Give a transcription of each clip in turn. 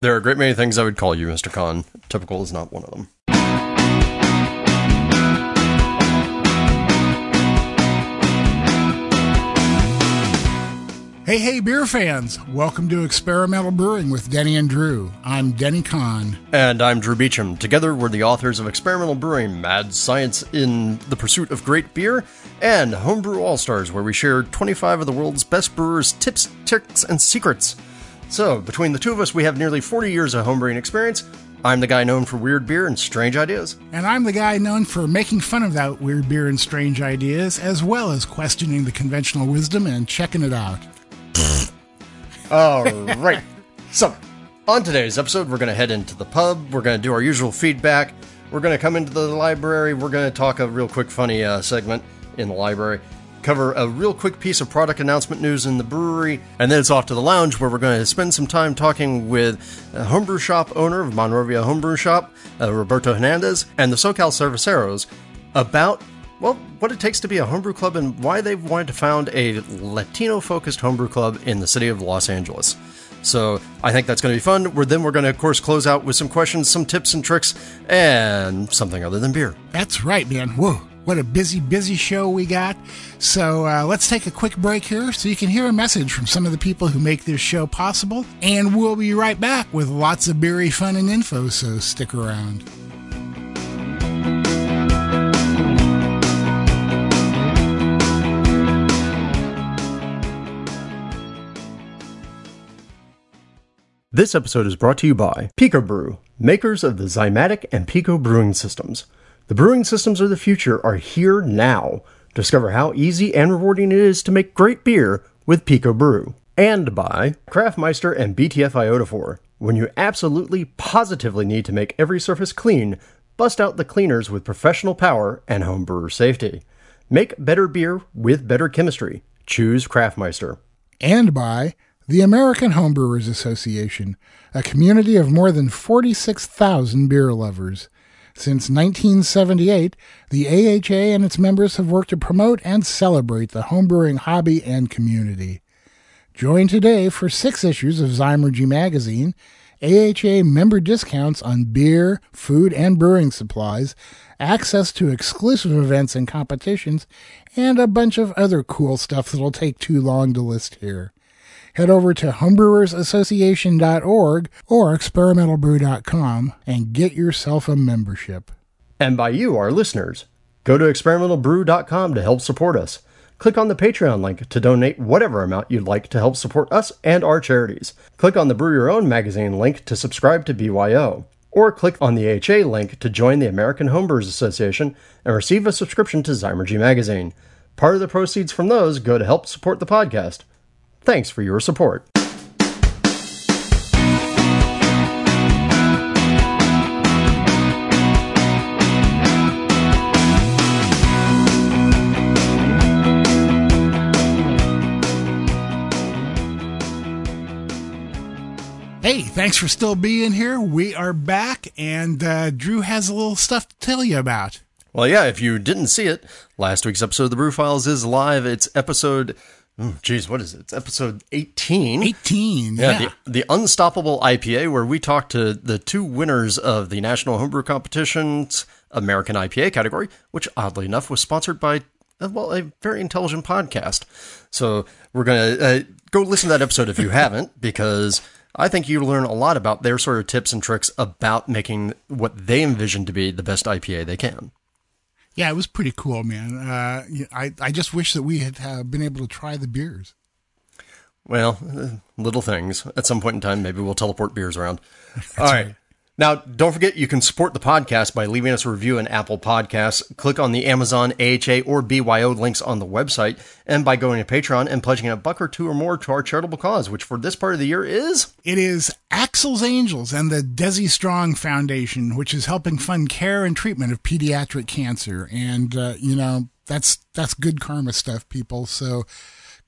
There are a great many things I would call you, Mr. Conn. Typical is not one of them. Hey, hey, beer fans! Welcome to Experimental Brewing with Denny and Drew. I'm Denny Conn. And I'm Drew Beechum. Together, we're the authors of Experimental Brewing, Mad Science in the Pursuit of Great Beer, and Homebrew All Stars, where we share 25 of the world's best brewers' tips, tricks, and secrets. So, between the two of us, we have nearly 40 years of homebrewing experience. I'm the guy known for weird beer and strange ideas. And I'm the guy known for making fun of that weird beer and strange ideas, as well as questioning the conventional wisdom and checking it out. All right. So, on today's episode, we're going to head into the pub. We're going to do our usual feedback. We're going to come into the library. We're going to talk a real quick, funny uh, segment in the library. Cover a real quick piece of product announcement news in the brewery, and then it's off to the lounge where we're going to spend some time talking with a homebrew shop owner of Monrovia Homebrew Shop, uh, Roberto Hernandez, and the SoCal Cerveceros about well, what it takes to be a homebrew club and why they've wanted to found a Latino focused homebrew club in the city of Los Angeles. So I think that's going to be fun. We're, then we're going to, of course, close out with some questions, some tips and tricks, and something other than beer. That's right, man. Whoa. What a busy, busy show we got. So uh, let's take a quick break here so you can hear a message from some of the people who make this show possible. And we'll be right back with lots of beery fun and info, so stick around. This episode is brought to you by Pico Brew, makers of the Zymatic and Pico brewing systems. The brewing systems of the future are here now. Discover how easy and rewarding it is to make great beer with Pico Brew. And by Craftmeister and BTF Iodophor. When you absolutely positively need to make every surface clean, bust out the cleaners with professional power and homebrewer safety. Make better beer with better chemistry. Choose Craftmeister. And by the American Homebrewers Association, a community of more than 46,000 beer lovers. Since 1978, the AHA and its members have worked to promote and celebrate the homebrewing hobby and community. Join today for six issues of Zymurgy magazine, AHA member discounts on beer, food, and brewing supplies, access to exclusive events and competitions, and a bunch of other cool stuff that'll take too long to list here head over to homebrewersassociation.org or experimentalbrew.com and get yourself a membership. And by you, our listeners, go to experimentalbrew.com to help support us. Click on the Patreon link to donate whatever amount you'd like to help support us and our charities. Click on the Brew Your Own magazine link to subscribe to BYO. Or click on the HA link to join the American Homebrewers Association and receive a subscription to Zymurgy magazine. Part of the proceeds from those go to help support the podcast. Thanks for your support. Hey, thanks for still being here. We are back, and uh, Drew has a little stuff to tell you about. Well, yeah, if you didn't see it, last week's episode of the Brew Files is live. It's episode Jeez, oh, what is it? It's episode 18. 18, yeah. yeah the, the, Unstoppable IPA, where we talked to the two winners of the National Homebrew Competition's American IPA category, which oddly enough was sponsored by, uh, well, a very intelligent podcast. So we're going to uh, go listen to that episode if you haven't, because I think you learn a lot about their sort of tips and tricks about making what they envision to be the best IPA they can. Yeah, it was pretty cool, man. Uh, I I just wish that we had uh, been able to try the beers. Well, uh, little things. At some point in time, maybe we'll teleport beers around. All right. right. Now, don't forget you can support the podcast by leaving us a review in Apple Podcasts. Click on the Amazon, AHA, or BYO links on the website, and by going to Patreon and pledging a buck or two or more to our charitable cause, which for this part of the year is it is Axel's Angels and the Desi Strong Foundation, which is helping fund care and treatment of pediatric cancer. And uh, you know that's that's good karma stuff, people. So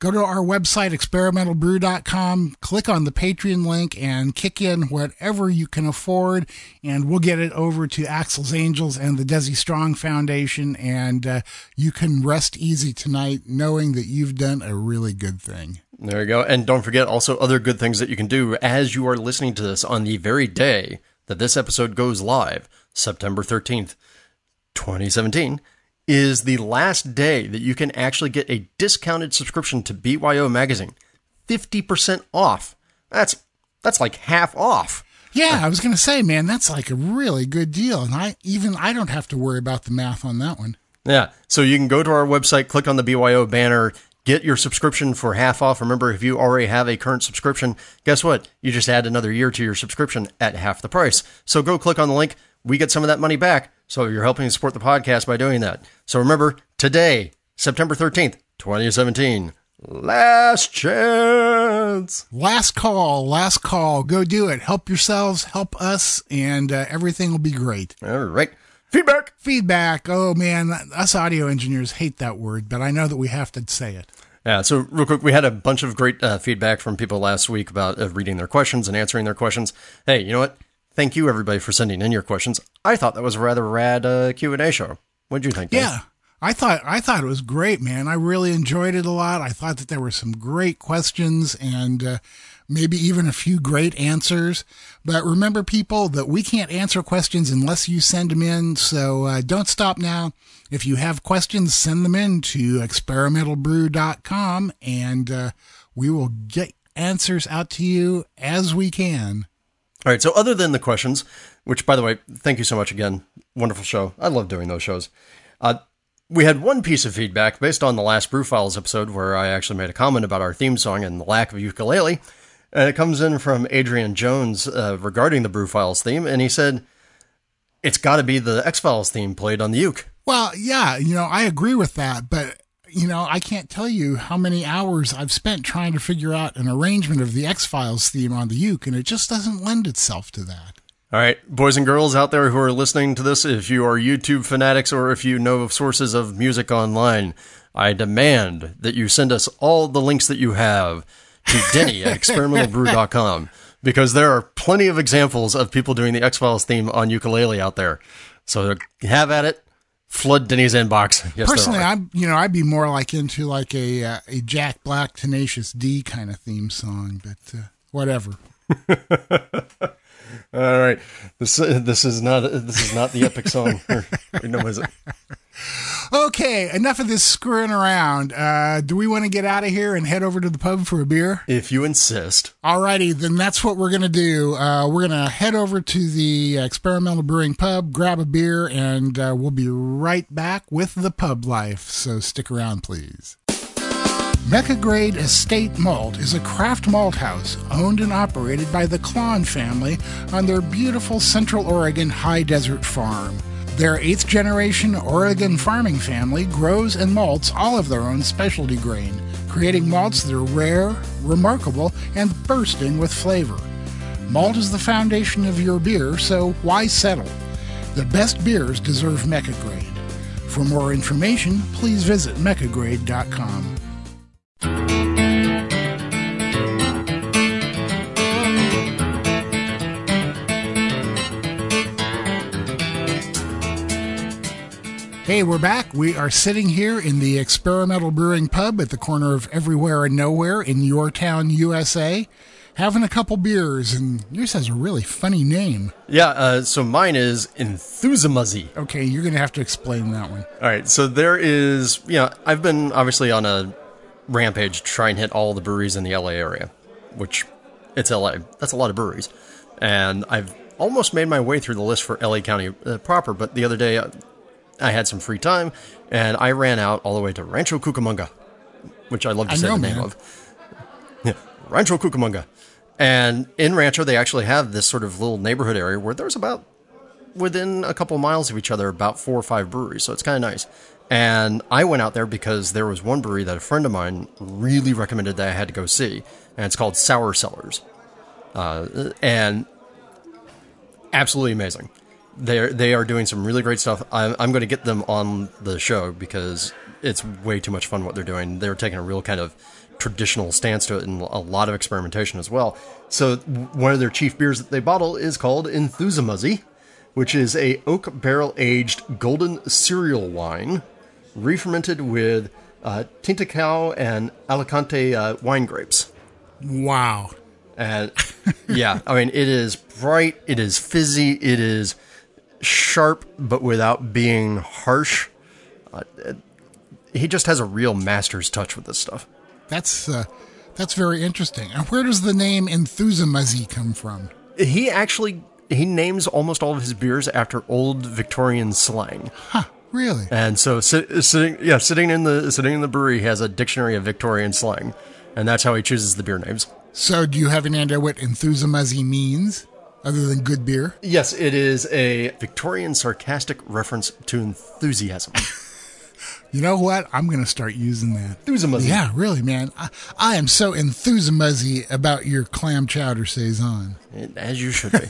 go to our website, experimentalbrew.com, click on the Patreon link, and kick in whatever you can afford, and we'll get it over to Axel's Angels and the Desi Strong Foundation, and uh, you can rest easy tonight knowing that you've done a really good thing. There you go. And don't forget also other good things that you can do as you are listening to this on the very day that this episode goes live, September 13th, 2017, is the last day that you can actually get a discounted subscription to BYO magazine. 50% off. That's that's like half off. Yeah, I was going to say, man, that's like a really good deal, and I even I don't have to worry about the math on that one. Yeah. So you can go to our website, click on the BYO banner, get your subscription for half off. Remember, if you already have a current subscription, guess what? You just add another year to your subscription at half the price. So go click on the link. We get some of that money back. So you're helping to support the podcast by doing that. So remember, today, September 13th, 2017, last chance. Last call, last call. Go do it. Help yourselves, help us, and uh, everything will be great. All right. Feedback. Feedback. Oh man, us audio engineers hate that word, but I know that we have to say it. Yeah, so real quick, we had a bunch of great uh, feedback from people last week about uh, reading their questions and answering their questions. Hey, you know what? Thank you everybody for sending in your questions. I thought that was a rather rad uh, Q and A show. What'd you think? Yeah, I thought I thought it was great, man. I really enjoyed it a lot. I thought that there were some great questions and uh, maybe even a few great answers. But remember, people, that we can't answer questions unless you send them in. So uh, don't stop now. If you have questions, send them in to experimentalbrew.com and uh, we will get answers out to you as we can. All right. So, other than the questions, which, by the way, thank you so much again. Wonderful show. I love doing those shows. Uh, we had one piece of feedback based on the last Brew Files episode where I actually made a comment about our theme song and the lack of ukulele. And it comes in from Adrian Jones uh, regarding the Brew Files theme. And he said, it's got to be the X Files theme played on the uke. Well, yeah, you know, I agree with that, but you know, I can't tell you how many hours I've spent trying to figure out an arrangement of the X Files theme on the uke, and it just doesn't lend itself to that. All right, boys and girls out there who are listening to this, if you are YouTube fanatics or if you know of sources of music online, I demand that you send us all the links that you have to Denny at experimentalbrew.com because there are plenty of examples of people doing the X Files theme on ukulele out there. So have at it. Flood Denny's inbox. Yes, Personally. I'm you know I'd be more like into like a uh, a Jack Black Tenacious D kind of theme song, but uh, whatever. All right, this this is not this is not the epic song. or, or no, is it? Okay, enough of this screwing around. Uh, do we want to get out of here and head over to the pub for a beer? If you insist. Alrighty, then that's what we're gonna do. Uh, we're gonna head over to the Experimental Brewing Pub, grab a beer, and uh, we'll be right back with the pub life. So stick around, please. Mecca Grade Estate Malt is a craft malt house owned and operated by the Klann family on their beautiful Central Oregon high desert farm. Their eighth generation Oregon farming family grows and malts all of their own specialty grain, creating malts that are rare, remarkable, and bursting with flavor. Malt is the foundation of your beer, so why settle? The best beers deserve Mecca Grade. For more information, please visit meccagrade.com. Hey, we're back. We are sitting here in the Experimental Brewing Pub at the corner of Everywhere and Nowhere in your town, USA, having a couple beers, and yours has a really funny name. Yeah. Uh, so mine is Enthusiasm. Okay, you're going to have to explain that one. All right. So there is, you know, I've been obviously on a rampage to try and hit all the breweries in the LA area, which it's LA. That's a lot of breweries. And I've almost made my way through the list for LA County uh, proper, but the other day uh, I had some free time and I ran out all the way to Rancho Cucamonga, which I love to I say know, the name man. of. Yeah, Rancho Cucamonga. And in Rancho, they actually have this sort of little neighborhood area where there's about within a couple miles of each other about four or five breweries. So it's kind of nice. And I went out there because there was one brewery that a friend of mine really recommended that I had to go see, and it's called Sour Cellars. Uh, and absolutely amazing. They're they are doing some really great stuff. I'm, I'm going to get them on the show because it's way too much fun what they're doing. They're taking a real kind of traditional stance to it and a lot of experimentation as well. So one of their chief beers that they bottle is called Enthusiasm, which is a oak barrel aged golden cereal wine, re-fermented with uh, Tinta Cão and Alicante uh, wine grapes. Wow. And yeah, I mean, it is bright, it is fizzy, it is sharp, but without being harsh. Uh, he just has a real master's touch with this stuff. That's uh, that's very interesting. And where does the name Enthusiasm come from? He actually he names almost all of his beers after old Victorian slang. Huh. Really? And so sit, sitting yeah, sitting in the sitting in the brewery he has a dictionary of Victorian slang, and that's how he chooses the beer names. So, do you have any idea what enthusiasm means, other than good beer? Yes, it is a Victorian sarcastic reference to enthusiasm. You know what? I'm going to start using that. Enthusiasm. Yeah, really, man. I, I am so enthusiastic about your clam chowder saison. As you should be.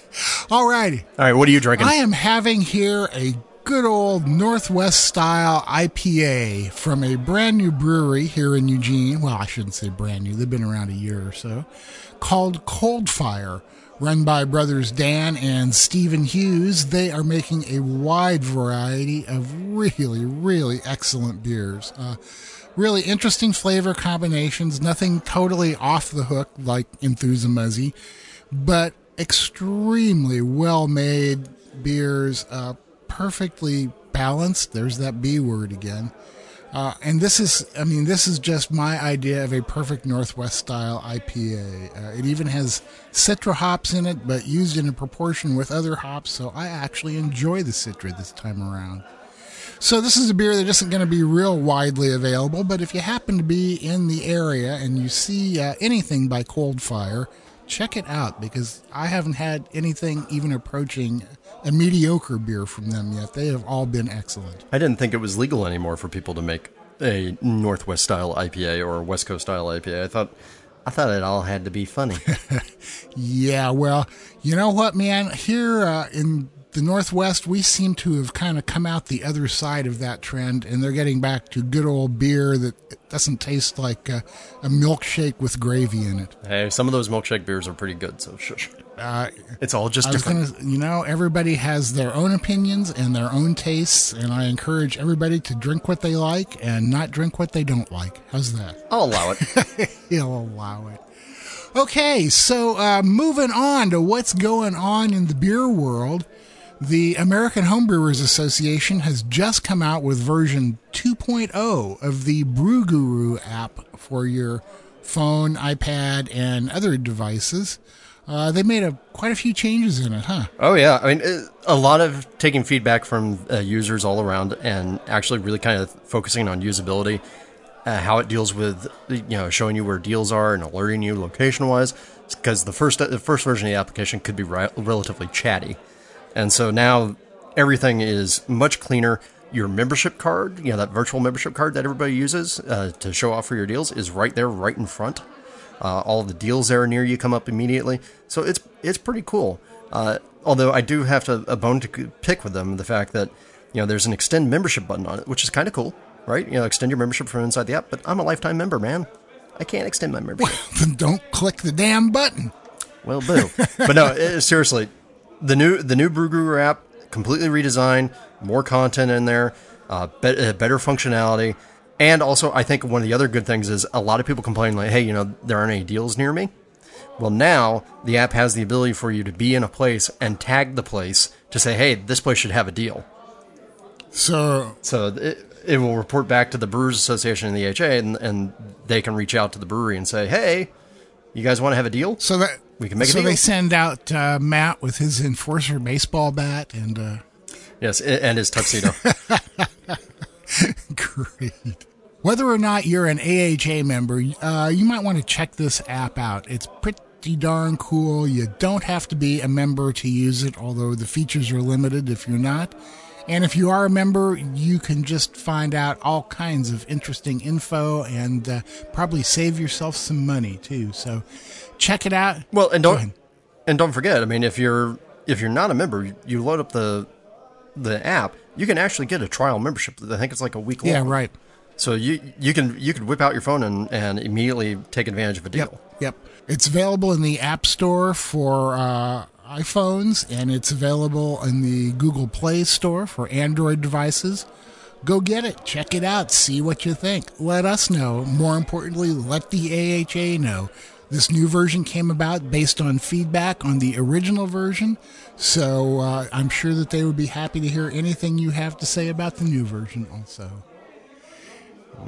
All righty. All right, what are you drinking? I am having here a good old Northwest style IPA from a brand new brewery here in Eugene. Well, I shouldn't say brand new, they've been around a year or so, called Cold Fire. Run by brothers Dan and Stephen Hughes, they are making a wide variety of really, really excellent beers. Uh, really interesting flavor combinations, nothing totally off the hook like Enthusiasm, but extremely well made beers. Uh, perfectly balanced. There's that B word again. Uh, and this is, I mean, this is just my idea of a perfect Northwest style IPA. Uh, it even has Citra hops in it, but used in a proportion with other hops, so I actually enjoy the Citra this time around. So this is a beer that isn't going to be real widely available, but if you happen to be in the area and you see uh, anything by Cold Fire, check it out because I haven't had anything even approaching a mediocre beer from them yet. They have all been excellent. I didn't think it was legal anymore for people to make a Northwest style IPA or a West Coast style IPA. I thought I thought it all had to be funny. yeah, well, you know what, man? Here uh, in the Northwest, we seem to have kind of come out the other side of that trend, and they're getting back to good old beer that doesn't taste like a, a milkshake with gravy in it. Hey, some of those milkshake beers are pretty good, so shush. Uh, it's all just different. Gonna, you know, everybody has their own opinions and their own tastes, and I encourage everybody to drink what they like and not drink what they don't like. How's that? I'll allow it. He'll allow it. Okay, so uh, moving on to what's going on in the beer world. The American Homebrewers Association has just come out with version 2.0 of the Brew Guru app for your phone, iPad, and other devices. Uh, they made a quite a few changes in it, huh? Oh yeah, I mean a lot of taking feedback from uh, users all around, and actually really kind of focusing on usability, uh, how it deals with you know showing you where deals are and alerting you location wise. Because the first the first version of the application could be re- relatively chatty, and so now everything is much cleaner. Your membership card, you know, that virtual membership card that everybody uses uh, to show off for your deals, is right there, right in front. Uh, all the deals that are near you come up immediately. So it's it's pretty cool. Uh, although I do have to a bone to pick with them the fact that you know there's an extend membership button on it, which is kind of cool, right? You know, extend your membership from inside the app. But I'm a lifetime member, man. I can't extend my membership. Well, then don't click the damn button. Well, boo. but no, it, seriously, the new the new Brew Guru app completely redesigned, more content in there, uh, be- uh, better functionality, and also I think one of the other good things is a lot of people complain like, hey, you know, there aren't any deals near me. Well, now the app has the ability for you to be in a place and tag the place to say, hey, this place should have a deal. So, so it, it will report back to the Brewers Association and the HA, and, and they can reach out to the brewery and say, hey, you guys want to have a deal? So that we can make so they send out uh, Matt with his enforcer baseball bat and uh... yes, and his tuxedo. Great. Whether or not you're an AHA member, uh, you might want to check this app out. It's pretty darn cool. You don't have to be a member to use it, although the features are limited if you're not. And if you are a member, you can just find out all kinds of interesting info and uh, probably save yourself some money too. So check it out. Well, and don't and don't forget. I mean, if you're if you're not a member, you load up the the app. You can actually get a trial membership. I think it's like a week long. Yeah, right. So you you can you can whip out your phone and, and immediately take advantage of a deal. Yep. Yep. It's available in the App Store for uh, iPhones, and it's available in the Google Play Store for Android devices. Go get it. Check it out. See what you think. Let us know. More importantly, let the AHA know. This new version came about based on feedback on the original version, so uh, I'm sure that they would be happy to hear anything you have to say about the new version also.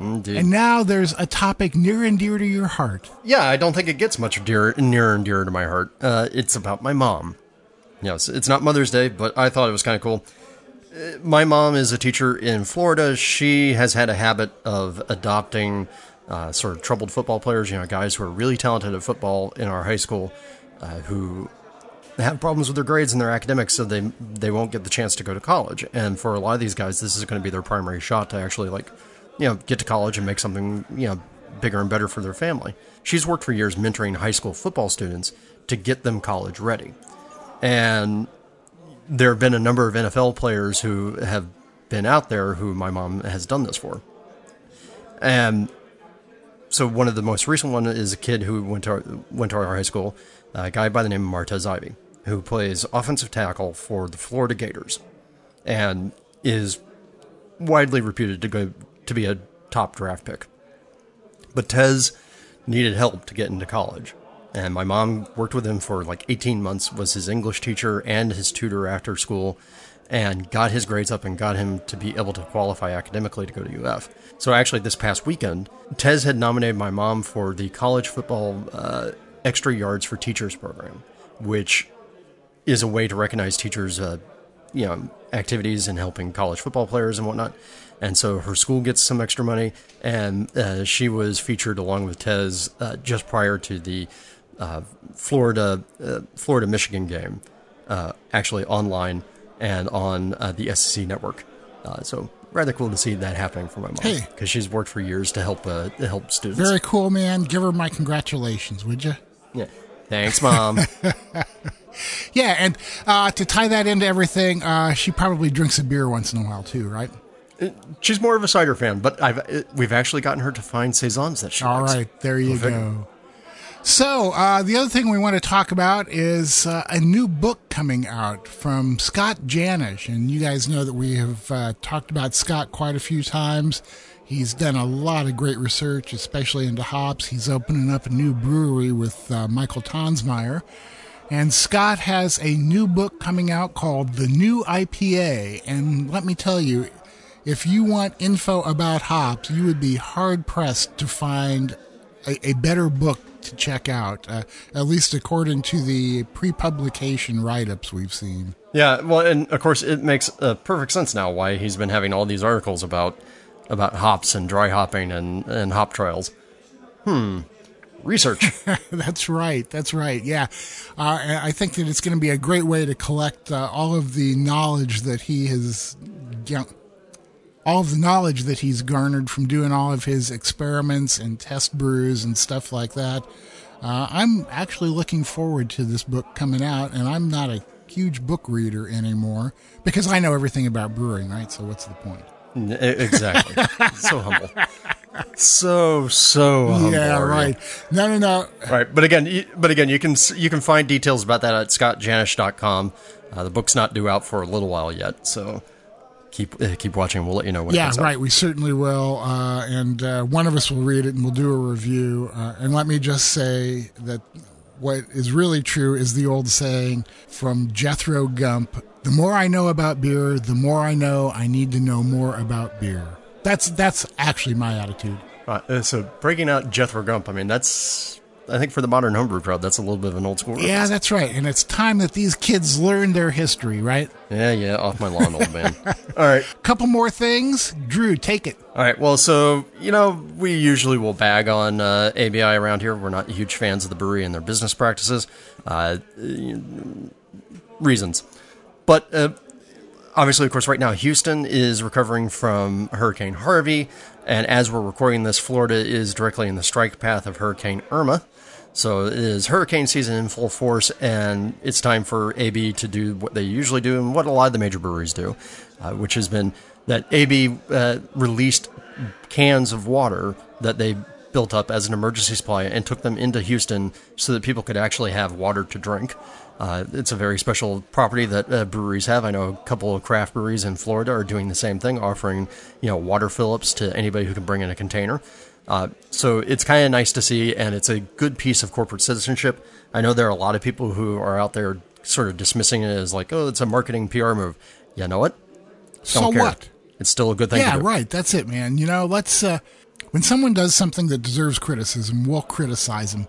Indeed. And now there's a topic near and dear to your heart. yeah, I don't think it gets much dear, nearer and dearer to my heart. Uh, it's about my mom. Yes, it's not Mother's Day, but I thought it was kind of cool. Uh, My mom is a teacher in Florida. She has had a habit of adopting uh, sort of troubled football players, you know, guys who are really talented at football in our high school, uh, who have problems with their grades and their academics, so they they won't get the chance to go to college. And for a lot of these guys, this is going to be their primary shot to actually like, you know, get to college and make something you know bigger and better for their family. She's worked for years mentoring high school football students to get them college ready, and there have been a number of NFL players who have been out there who my mom has done this for, and so one of the most recent one is a kid who went to our, went to our high school, a guy by the name of Martez Ivey, who plays offensive tackle for the Florida Gators, and is widely reputed to go to be a top draft pick. But Tez needed help to get into college, and my mom worked with him for like 18 months. Was his English teacher and his tutor after school, and got his grades up and got him to be able to qualify academically to go to UF. So actually, this past weekend, Tez had nominated my mom for the college football uh, extra yards for teachers program, which is a way to recognize teachers' uh, you know activities and helping college football players and whatnot. And so her school gets some extra money, and uh, she was featured along with Tez uh, just prior to the uh, Florida uh, Florida Michigan game, actually online and on uh, the SEC network. Uh, so rather cool to see that happening for my mom Hey. because she's worked for years to help uh, to help students. Very cool, man. Give her my congratulations, would you? yeah. Thanks, mom. Yeah, and uh, to tie that into everything, uh, she probably drinks a beer once in a while too, right? She's more of a cider fan, but I've we've actually gotten her to find saisons that she All likes. right, there you go. So, uh, the other thing we want to talk about is uh, a new book coming out from Scott Janish. And you guys know that we have uh, talked about Scott quite a few times. He's done a lot of great research, especially into hops. He's opening up a new brewery with uh, Michael Tonsmeire. And Scott has a new book coming out called The New IPA. And let me tell you, if you want info about hops, you would be hard pressed to find a, a better book to check out, uh, at least according to the pre publication write ups we've seen. Yeah, well, and of course, it makes uh, perfect sense now why he's been having all these articles about about hops and dry hopping and, and hop trials. Hmm. Research. that's right. That's right. Yeah. Uh, I think that it's going to be a great way to collect uh, all of the knowledge that he has. ga- all of the knowledge that he's garnered from doing all of his experiments and test brews and stuff like that. Uh, I'm actually looking forward to this book coming out, and I'm not a huge book reader anymore because I know everything about brewing, right? So what's the point? Exactly. so humble. So so humble. yeah, right. No, no, no. Right, but again, you, but again, you can you can find details about that at scottjanish.com. Uh, the book's not due out for a little while yet, so keep uh, keep watching. We'll let you know when. Yeah, out. right. We certainly will. Uh, and uh, one of us will read it and we'll do a review. Uh, and let me just say that what is really true is the old saying from Jethro Gump the more I know about beer, the more I know I need to know more about beer. That's that's actually my attitude. Right, uh, so breaking out Jethro Gump. I mean, that's I think for the modern homebrew crowd, that's a little bit of an old school. Yeah, reference. that's right. And it's time that these kids learn their history, right? yeah, yeah. Off my lawn, old man. All right. Couple more things. Drew, take it. All right. Well, so you know, we usually will bag on uh, ABI around here. We're not huge fans of the brewery and their business practices. Uh, reasons, but uh, obviously, of course, right now Houston is recovering from Hurricane Harvey, and as we're recording this, Florida is directly in the strike path of Hurricane Irma. So it is hurricane season in full force, and it's time for AB to do what they usually do and what a lot of the major breweries do, uh, which has been that AB uh, released cans of water that they built up as an emergency supply and took them into Houston so that people could actually have water to drink. Uh, it's a very special property that uh, breweries have. I know a couple of craft breweries in Florida are doing the same thing, offering you know water fill-ups to anybody who can bring in a container. Uh, so it's kind of nice to see, and it's a good piece of corporate citizenship. I know there are a lot of people who are out there sort of dismissing it as like, oh, it's a marketing PR move. You know what? Don't so care. what? It's still a good thing. Yeah, to do. right. That's it, man. You know, let's. Uh, when someone does something that deserves criticism, we'll criticize them.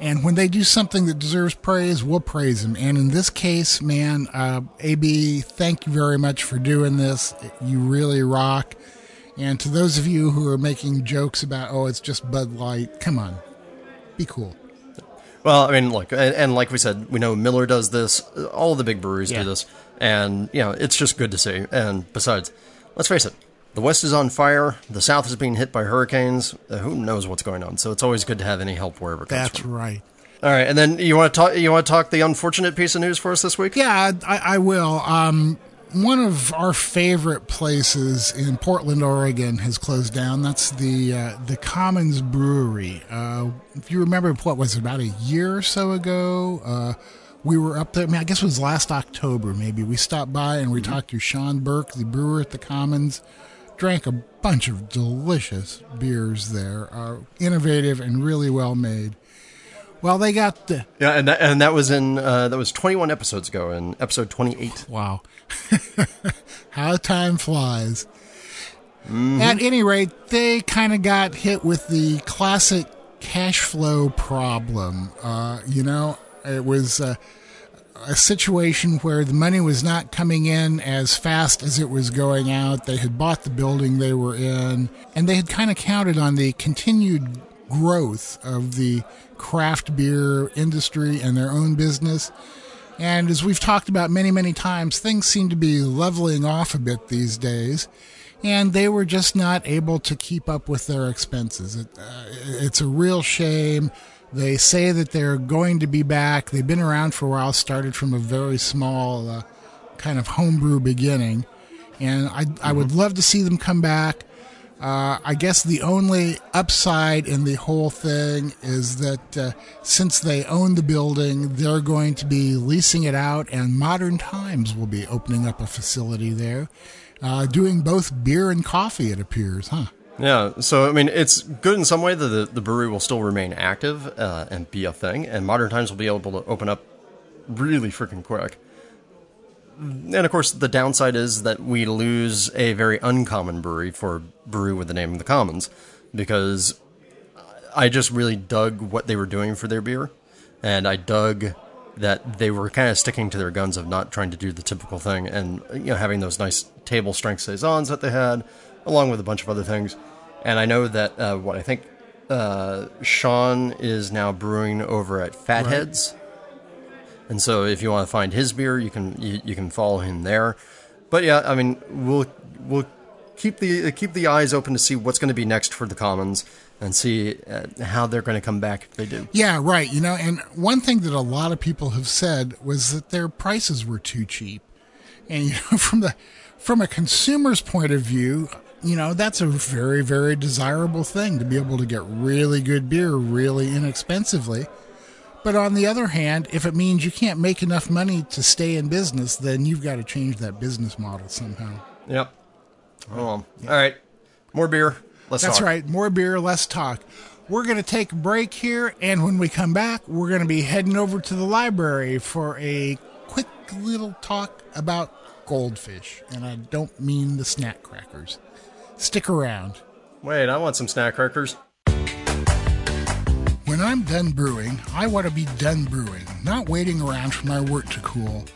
And when they do something that deserves praise, we'll praise them. And in this case, man, uh, AB, thank you very much for doing this. You really rock. And to those of you who are making jokes about, oh, it's just Bud Light, come on, be cool. Well, I mean, look, and, and like we said, we know Miller does this. All the big breweries Yeah. do this, and you know, it's just good to see. And besides, let's face it, the West is on fire. The South is being hit by hurricanes. Uh, who knows what's going on? So it's always good to have any help wherever it comes That's from. right. All right, and then you want to talk? You want to talk the unfortunate piece of news for us this week? Yeah, I, I will. Um, one of our favorite places in Portland, Oregon, has closed down. That's the uh, the Commons Brewery. Uh, if you remember, what was it about a year or so ago? Uh, we were up there. I, mean, I guess it was last October. Maybe we stopped by and we talked to Sean Burke, the brewer at the Commons. Drank a bunch of delicious beers there, uh, innovative and really well made. Well, they got the Yeah, and that, and that was in uh, that was 21 episodes ago, in episode 28. Wow. How time flies. At any rate, they kind of got hit with the classic cash flow problem. Uh, you know, it was uh, a situation where the money was not coming in as fast as it was going out. They had bought the building they were in, and they had kind of counted on the continued growth of the craft beer industry and their own business. And as we've talked about many, many times, things seem to be leveling off a bit these days. And they were just not able to keep up with their expenses. It, uh, it's a real shame. They say that they're going to be back. They've been around for a while, started from a very small uh, kind of homebrew beginning. And I, I would love to see them come back. Uh, I guess the only upside in the whole thing is that uh, since they own the building, they're going to be leasing it out, and Modern Times will be opening up a facility there, uh, doing both beer and coffee, it appears, huh? Yeah, so I mean, it's good in some way that the, the brewery will still remain active uh, and be a thing, and Modern Times will be able to open up really freaking quick. And of course, the downside is that we lose a very uncommon brewery for brew with the name of the Commons, because I just really dug what they were doing for their beer, and I dug that they were kind of sticking to their guns of not trying to do the typical thing, and you know having those nice table strength saisons that they had, along with a bunch of other things. And I know that uh, what I think uh, Sean is now brewing over at Fatheads, and so if you want to find his beer, you can you, you can follow him there. But yeah, I mean we'll we'll keep the keep the eyes open to see what's going to be next for the Commons and see uh, how they're going to come back if they do. Yeah, right. You know, and one thing that a lot of people have said was that their prices were too cheap. And you know, from the from a consumer's point of view, you know, that's a very very desirable thing to be able to get really good beer really inexpensively. But on the other hand, if it means you can't make enough money to stay in business, then you've got to change that business model somehow. Yep. Oh, well. all right. More beer. Let's That's talk. right. More beer, less talk. We're going to take a break here, and when we come back, we're going to be heading over to the library for a quick little talk about goldfish. And I don't mean the snack crackers. Stick around. Wait, I want some snack crackers. When I'm done brewing, I want to be done brewing, not waiting around for my wort to cool.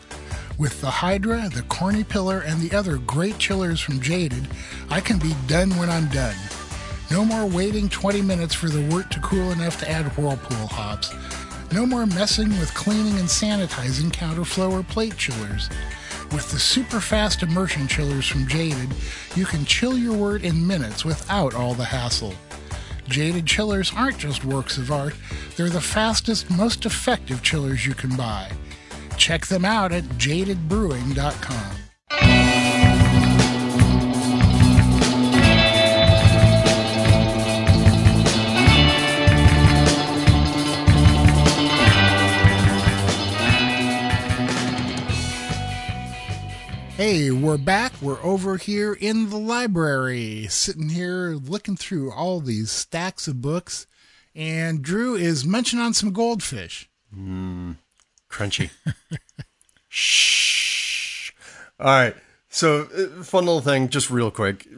With the Hydra, the Corny Pillar, and the other great chillers from Jaded, I can be done when I'm done. No more waiting 20 minutes for the wort to cool enough to add whirlpool hops. No more messing with cleaning and sanitizing counterflow or plate chillers. With the super fast immersion chillers from Jaded, you can chill your wort in minutes without all the hassle. Jaded chillers aren't just works of art, they're the fastest, most effective chillers you can buy. Check them out at jadedbrewing.com. Hey, we're back. We're over here in the library, sitting here looking through all these stacks of books, and Drew is munching on some goldfish. Mmm, crunchy. Shh. All right. So, uh, fun little thing, just real quick.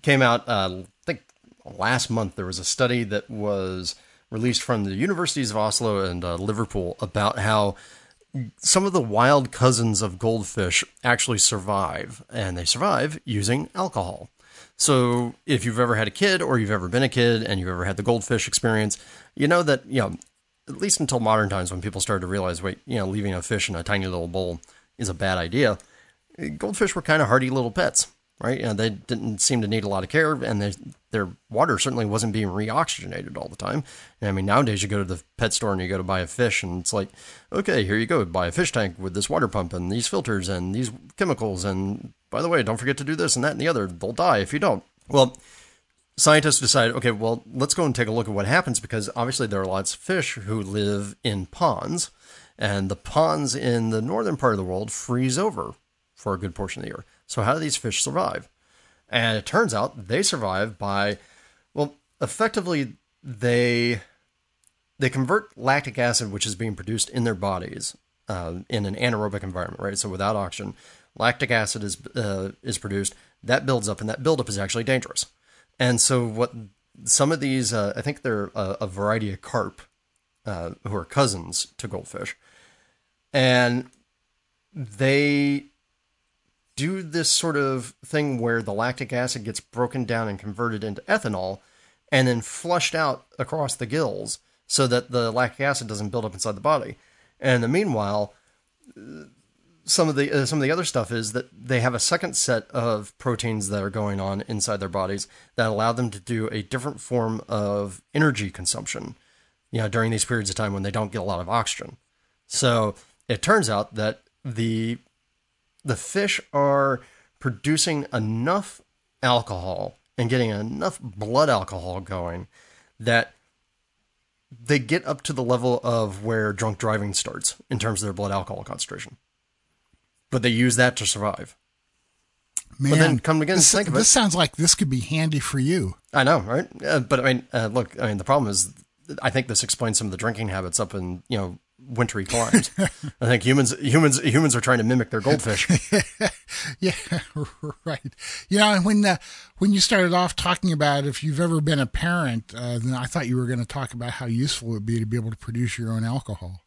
Came out, uh, I think last month, there was a study that was released from the universities of Oslo and uh, Liverpool about how some of the wild cousins of goldfish actually survive, and they survive using alcohol. So, if you've ever had a kid or you've ever been a kid and you've ever had the goldfish experience, you know that, you know, at least until modern times when people started to realize, wait, you know, leaving a fish in a tiny little bowl is a bad idea. Goldfish were kind of hardy little pets, right? You know, they didn't seem to need a lot of care, and they, their water certainly wasn't being reoxygenated all the time. And I mean, nowadays you go to the pet store and you go to buy a fish, and it's like, okay, here you go, buy a fish tank with this water pump and these filters and these chemicals, and by the way, don't forget to do this and that and the other. They'll die if you don't. Well, scientists decided, okay, well, let's go and take a look at what happens because obviously there are lots of fish who live in ponds, and the ponds in the northern part of the world freeze over for a good portion of the year. So, how do these fish survive? And it turns out they survive by, well, effectively, they they convert lactic acid, which is being produced in their bodies uh, in an anaerobic environment, right? So without oxygen, lactic acid is uh, is produced. That builds up, and that buildup is actually dangerous. And so, what some of these, uh, I think they're a, a variety of carp uh, who are cousins to goldfish, and they do this sort of thing where the lactic acid gets broken down and converted into ethanol and then flushed out across the gills so that the lactic acid doesn't build up inside the body. And in the meanwhile, some of the uh, some of the other stuff is that they have a second set of proteins that are going on inside their bodies that allow them to do a different form of energy consumption. You know, during these periods of time when they don't get a lot of oxygen. So it turns out that the the fish are producing enough alcohol and getting enough blood alcohol going that they get up to the level of where drunk driving starts in terms of their blood alcohol concentration but they use that to survive. Man, but then come again, this, think of this it. sounds like this could be handy for you. I know, right? Uh, but I mean, uh, look, I mean, the problem is, I think this explains some of the drinking habits up in you know wintry climes. I think humans, humans, humans are trying to mimic their goldfish. yeah, right. You know, when uh, when you started off talking about if you've ever been a parent, uh, then I thought you were going to talk about how useful it would be to be able to produce your own alcohol.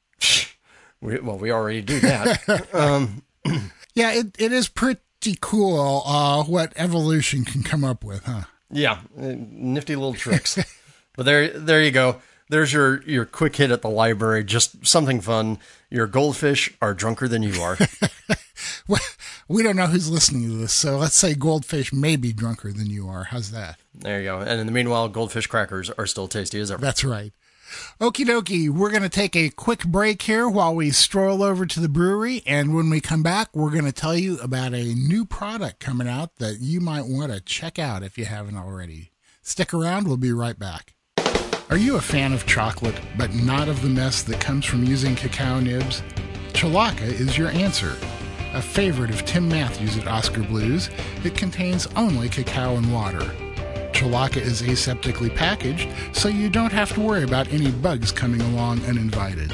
we, well, we already do that. um, yeah, it, it is pretty cool uh, what evolution can come up with, huh? Yeah, uh, nifty little tricks. but there, there you go. There's your your quick hit at the library. Just something fun. Your goldfish are drunker than you are. well, we don't know who's listening to this, so let's say goldfish may be drunker than you are. How's that? There you go. And in the meanwhile, goldfish crackers are still tasty as ever. That's right. Okie dokie, we're going to take a quick break here while we stroll over to the brewery. And when we come back, we're going to tell you about a new product coming out that you might want to check out if you haven't already. Stick around, we'll be right back. Are you a fan of chocolate, but not of the mess that comes from using cacao nibs? Cholaca is your answer. A favorite of Tim Matthews at Oskar Blues, it contains only cacao and water. Cholaca is aseptically packaged, so you don't have to worry about any bugs coming along uninvited.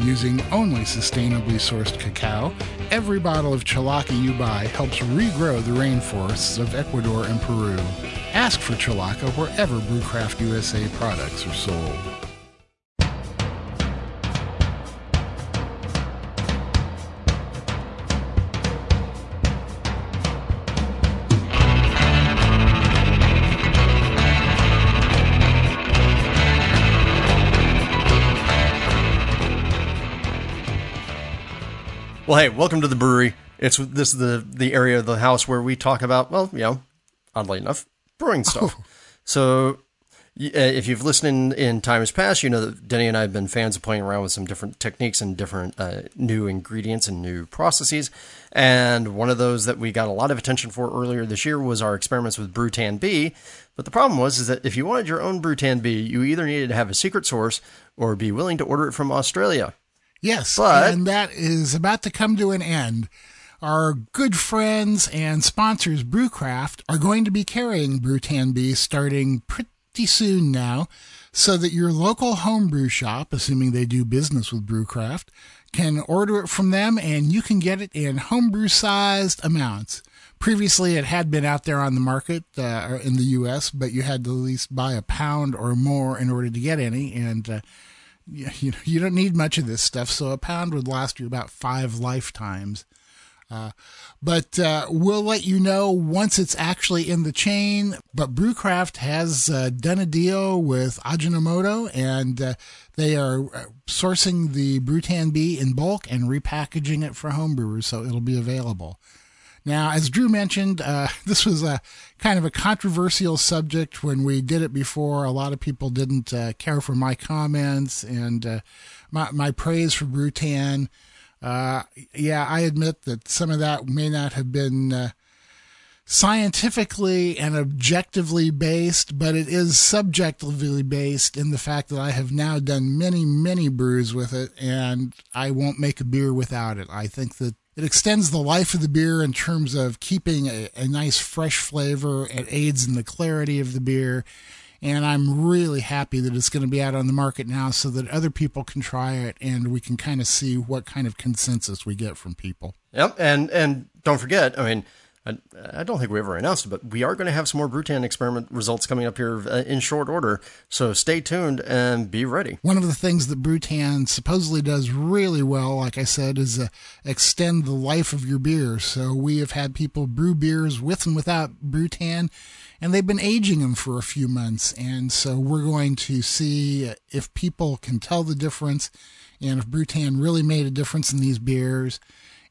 Using only sustainably sourced cacao, every bottle of Cholaca you buy helps regrow the rainforests of Ecuador and Peru. Ask for Cholaca wherever Brewcraft USA products are sold. Well, hey, welcome to the brewery. It's this is the the area of the house where we talk about, well, you know, oddly enough, brewing stuff. Oh. So, uh, if you've listened in, times past, you know that Denny and I have been fans of playing around with some different techniques and different uh, new ingredients and new processes. And one of those that we got a lot of attention for earlier this year was our experiments with Brewtan B. But the problem was is that if you wanted your own Brewtan B, you either needed to have a secret source or be willing to order it from Australia. Yes, but, and that is about to come to an end. our good friends and sponsors, Brewcraft, are going to be carrying Brewtan B starting pretty soon now, so that your local homebrew shop, assuming they do business with Brewcraft, can order it from them and you can get it in homebrew sized amounts. Previously, it had been out there on the market uh, in the U.S., but you had to at least buy a pound or more in order to get any. And uh, you, you, know you don't need much of this stuff, so a pound would last you about five lifetimes. Uh, but uh, we'll let you know once it's actually in the chain. But Brewcraft has uh, done a deal with Ajinomoto, and uh, they are uh, sourcing the Brewtan B in bulk and repackaging it for homebrewers, so it'll be available. Now, as Drew mentioned, uh, this was a kind of a controversial subject when we did it before. A lot of people didn't care for my comments and my, my praise for Brewtan. Uh, yeah, I admit that some of that may not have been uh, scientifically and objectively based, but it is subjectively based in the fact that I have now done many, many brews with it, and I won't make a beer without it. I think that it extends the life of the beer in terms of keeping a, a nice fresh flavor. It aids in the clarity of the beer and I'm really happy that it's going to be out on the market now so that other people can try it and we can kind of see what kind of consensus we get from people. Yep, and and don't forget, I mean, I, I don't think we ever announced it, but we are going to have some more Brewtan experiment results coming up here uh, in short order. So stay tuned and be ready. One of the things that Brewtan supposedly does really well, like I said, is uh, extend the life of your beer. So we have had people brew beers with and without Brewtan and they've been aging them for a few months. And so we're going to see if people can tell the difference and if Brewtan really made a difference in these beers.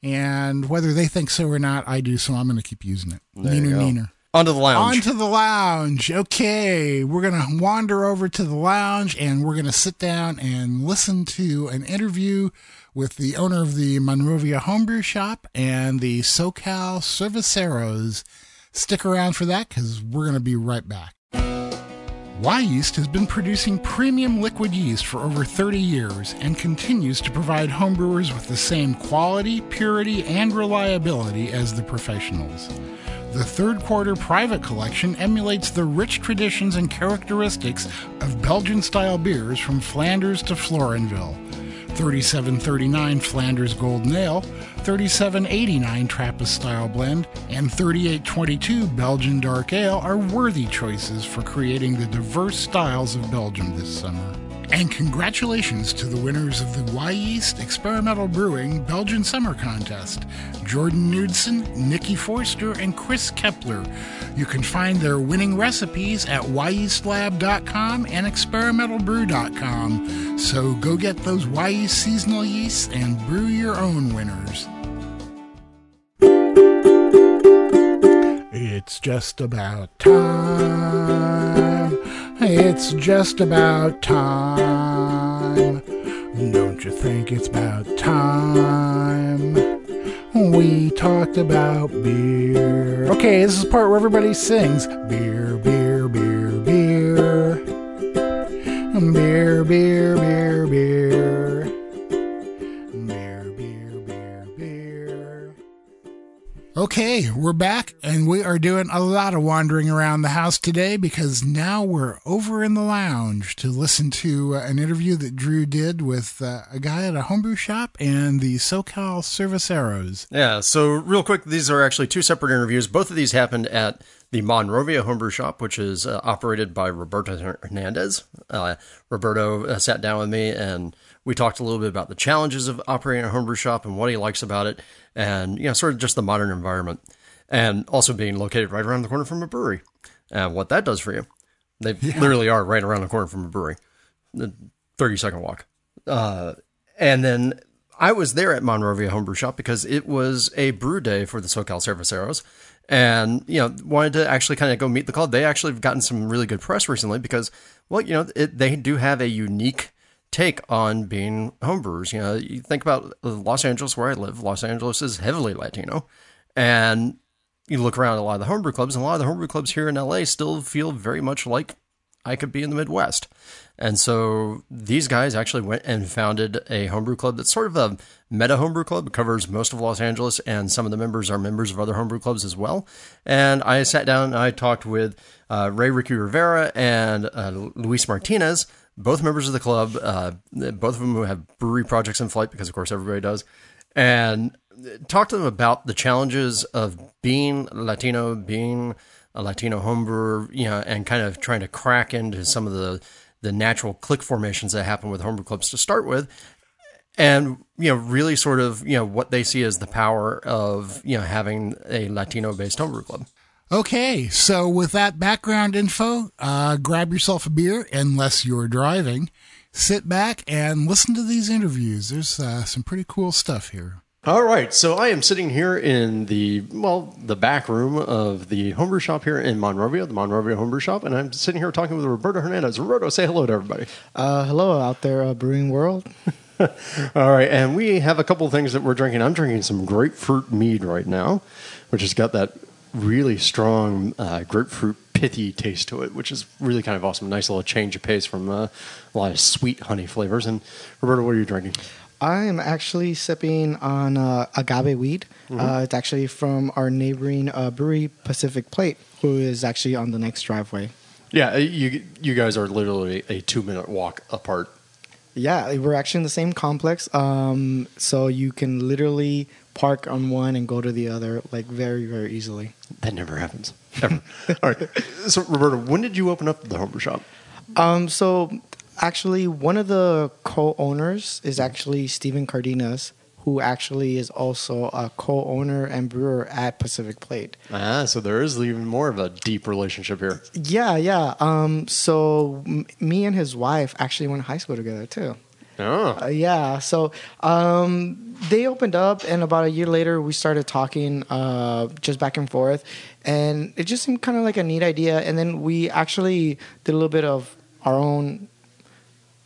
And whether they think so or not, I do. So I'm going to keep using it. There Neener, neener. Onto the lounge. Onto the lounge. Okay. We're going to wander over to the lounge and we're going to sit down and listen to an interview with the owner of the Monrovia Homebrew Shop and the SoCal Cerveceros. Stick around for that because we're going to be right back. Wyeast has been producing premium liquid yeast for over 30 years and continues to provide homebrewers with the same quality, purity, and reliability as the professionals. The third quarter private collection emulates the rich traditions and characteristics of Belgian style beers from Flanders to Florenville. 3739 Flanders Golden Ale, 3789 Trappist Style Blend, and 3822 Belgian Dark Ale are worthy choices for creating the diverse styles of Belgium this summer. And congratulations to the winners of the Wyeast Experimental Brewing Belgian Summer Contest Jordan Knudsen, Nikki Forster, and Chris Kepler. You can find their winning recipes at wyeastlab.com and experimentalbrew.com. So go get those Wyeast seasonal yeasts and brew your own winners. It's just about time. It's just about time. Don't you think it's about time? We talked about beer. Okay, this is the part where everybody sings beer, beer, beer, beer. Beer, beer, beer, beer. Okay, we're back and we are doing a lot of wandering around the house today because now we're over in the lounge to listen to uh, an interview that Drew did with uh, a guy at a homebrew shop and the SoCal Cerveceros. Yeah, so real quick, these are actually two separate interviews. Both of these happened at the Monrovia Homebrew Shop, which is uh, operated by Roberto Hernandez. Uh, Roberto uh, sat down with me and we talked a little bit about the challenges of operating a homebrew shop and what he likes about it, and you know, sort of just the modern environment, and also being located right around the corner from a brewery, and what that does for you. They yeah. literally are right around the corner from a brewery, the thirty second walk. Uh, and then I was there at Monrovia Homebrew Shop because it was a brew day for the SoCal Cerveceros, and you know wanted to actually kind of go meet the club. They actually have gotten some really good press recently because, well, you know, it, they do have a unique take on being homebrewers. You know, you think about Los Angeles, where I live. Los Angeles is heavily Latino, and you look around a lot of the homebrew clubs, and a lot of the homebrew clubs here in LA still feel very much like I could be in the Midwest. And so these guys actually went and founded a homebrew club that's sort of a meta homebrew club. It covers most of Los Angeles, and some of the members are members of other homebrew clubs as well. And I sat down and I talked with uh, Ray Ricky Rivera and uh, Luis Martinez, both members of the club, uh, both of them who have brewery projects in flight because, of course, everybody does. And talk to them about the challenges of being Latino, being a Latino homebrewer, you know, and kind of trying to crack into some of the the natural click formations that happen with homebrew clubs to start with, and you know, really sort of you know what they see as the power of you know having a Latino based homebrew club. Okay, so with that background info, uh, grab yourself a beer unless you're driving. Sit back and listen to these interviews. There's uh, some pretty cool stuff here. All right, so I am sitting here in the well, the back room of the homebrew shop here in Monrovia, the Monrovia Homebrew Shop, and I'm sitting here talking with Roberto Hernandez. Roberto, say hello to everybody. Uh, hello out there, uh, brewing world. All right, and we have a couple of things that we're drinking. I'm drinking some grapefruit mead right now, which has got that really strong uh, grapefruit pithy taste to it, which is really kind of awesome. Nice little change of pace from uh, a lot of sweet honey flavors. And Roberto, what are you drinking? I am actually sipping on uh, agave weed. Mm-hmm. Uh, it's actually from our neighboring uh, brewery, Pacific Plate, who is actually on the next driveway. Yeah, uh, you you guys are literally a two minute walk apart. Yeah, we're actually in the same complex, um, so you can literally park on one and go to the other like very very easily. That never happens ever. All right, so Roberto, when did you open up the homebrew shop? Um, so actually, one of the co-owners is actually Stephen Cardenas, who actually is also a co-owner and brewer at Pacific Plate. Ah, so there is even more of a deep relationship here. Yeah, yeah. Um, so m- me and his wife actually went to high school together too. Oh. Uh, yeah. So um, they opened up, and about a year later, we started talking uh, just back and forth, and it just seemed kind of like a neat idea. And then we actually did a little bit of our own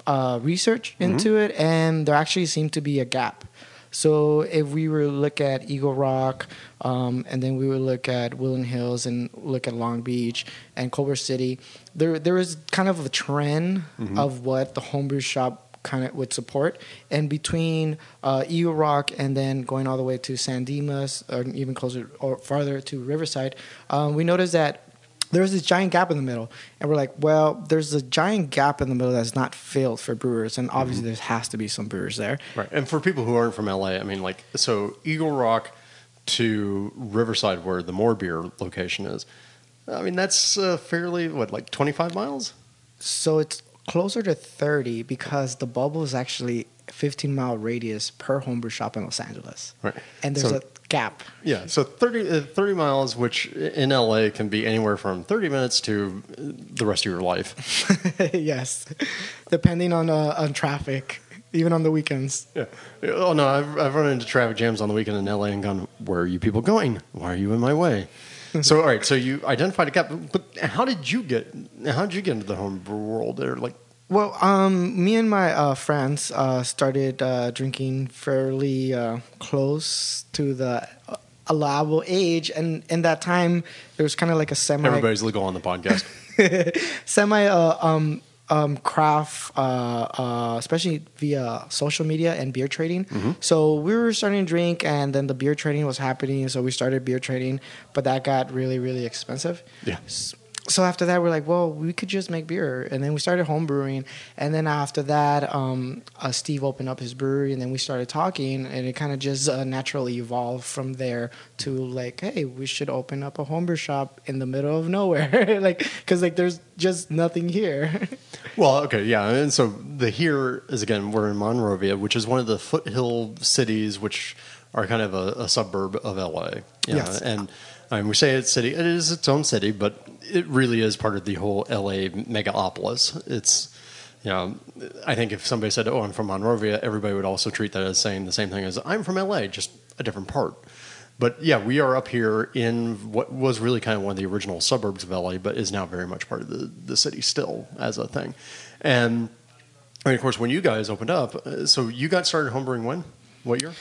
uh, research into mm-hmm. it, and there actually seemed to be a gap. So if we were to look at Eagle Rock, um, and then we would look at Woodland Hills and look at Long Beach and Culver City, there there is kind of a trend mm-hmm. of what the homebrew shop kind of would support. And between uh, Eagle Rock and then going all the way to San Dimas, or even closer or farther to Riverside, um, we noticed that there's this giant gap in the middle. And we're like well there's a giant gap in the middle that's not filled for brewers. And obviously mm-hmm. there has to be some brewers there. Right. And for people who aren't from la i mean like so eagle rock to riverside where the more beer location is i mean that's uh, fairly what like 25 miles? So it's closer to 30 because the bubble is actually 15 mile radius per homebrew shop in los angeles right and there's so, a gap. Yeah, so 30, uh, 30, miles, which in LA can be anywhere from 30 minutes to the rest of your life. yes, depending on uh, on traffic, even on the weekends. Yeah. Oh no, I've I've run into traffic jams on the weekend in LA and gone, "Where are you people going? Why are you in my way?" so all right, so you identified a gap, but how did you get? How did you get into the homebrew world? There, like well, um, me and my uh, friends uh, started uh, drinking fairly uh, close to the allowable age, and in that time, there was kind of like a semi. Everybody's legal on the podcast. semi uh, um, um, craft, uh, especially via social media and beer trading. Mm-hmm. So we were starting to drink, and then the beer trading was happening. So we started beer trading, but that got really, really expensive. Yeah. So after that, we're like, well, we could just make beer, and then we started home brewing. And then after that, um, uh, Steve opened up his brewery, and then we started talking, and it kind of just uh, naturally evolved from there to like, hey, we should open up a homebrew shop in the middle of nowhere, like, because like there's just nothing here. well, okay, yeah, and so the here is again we're in Monrovia, which is one of the foothill cities, which are kind of a, a suburb of LA. Yeah, yes, and. I mean, we say it's city; it is its own city, but it really is part of the whole LA megapolis. It's you know, I think if somebody said, "Oh, I'm from Monrovia," everybody would also treat that as saying the same thing as "I'm from LA," just a different part. But yeah, we are up here in what was really kind of one of the original suburbs of LA, but is now very much part of the, the city still as a thing. And I mean, of course, when you guys opened up, uh, so you got started homebrewing when? What year?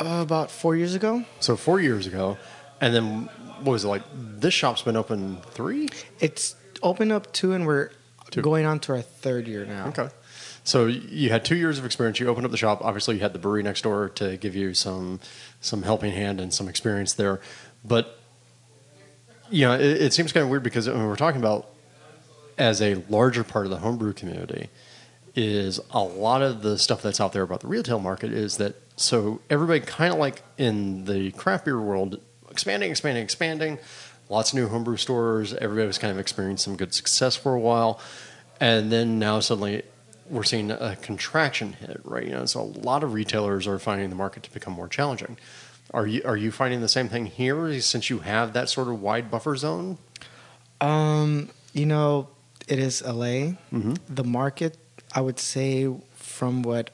Uh, about four years ago. So four years ago, and then what was it like? This shop's been open three. It's opened up two, and we're Two. Going on to our third year now. Okay. So you had two years of experience. You opened up the shop. Obviously, you had the brewery next door to give you some some helping hand and some experience there. But you know, it, it seems kind of weird because when we're talking about as a larger part of the homebrew community, is a lot of the stuff that's out there about the retail market is that so everybody kind of like in the craft beer world expanding, expanding, expanding. Lots of new homebrew stores. Everybody was kind of experiencing some good success for a while, and then now suddenly we're seeing a contraction hit. Right, you know, so a lot of retailers are finding the market to become more challenging. Are you are you finding the same thing here since you have that sort of wide buffer zone? Um, you know, it is LA. The market, I would say, from what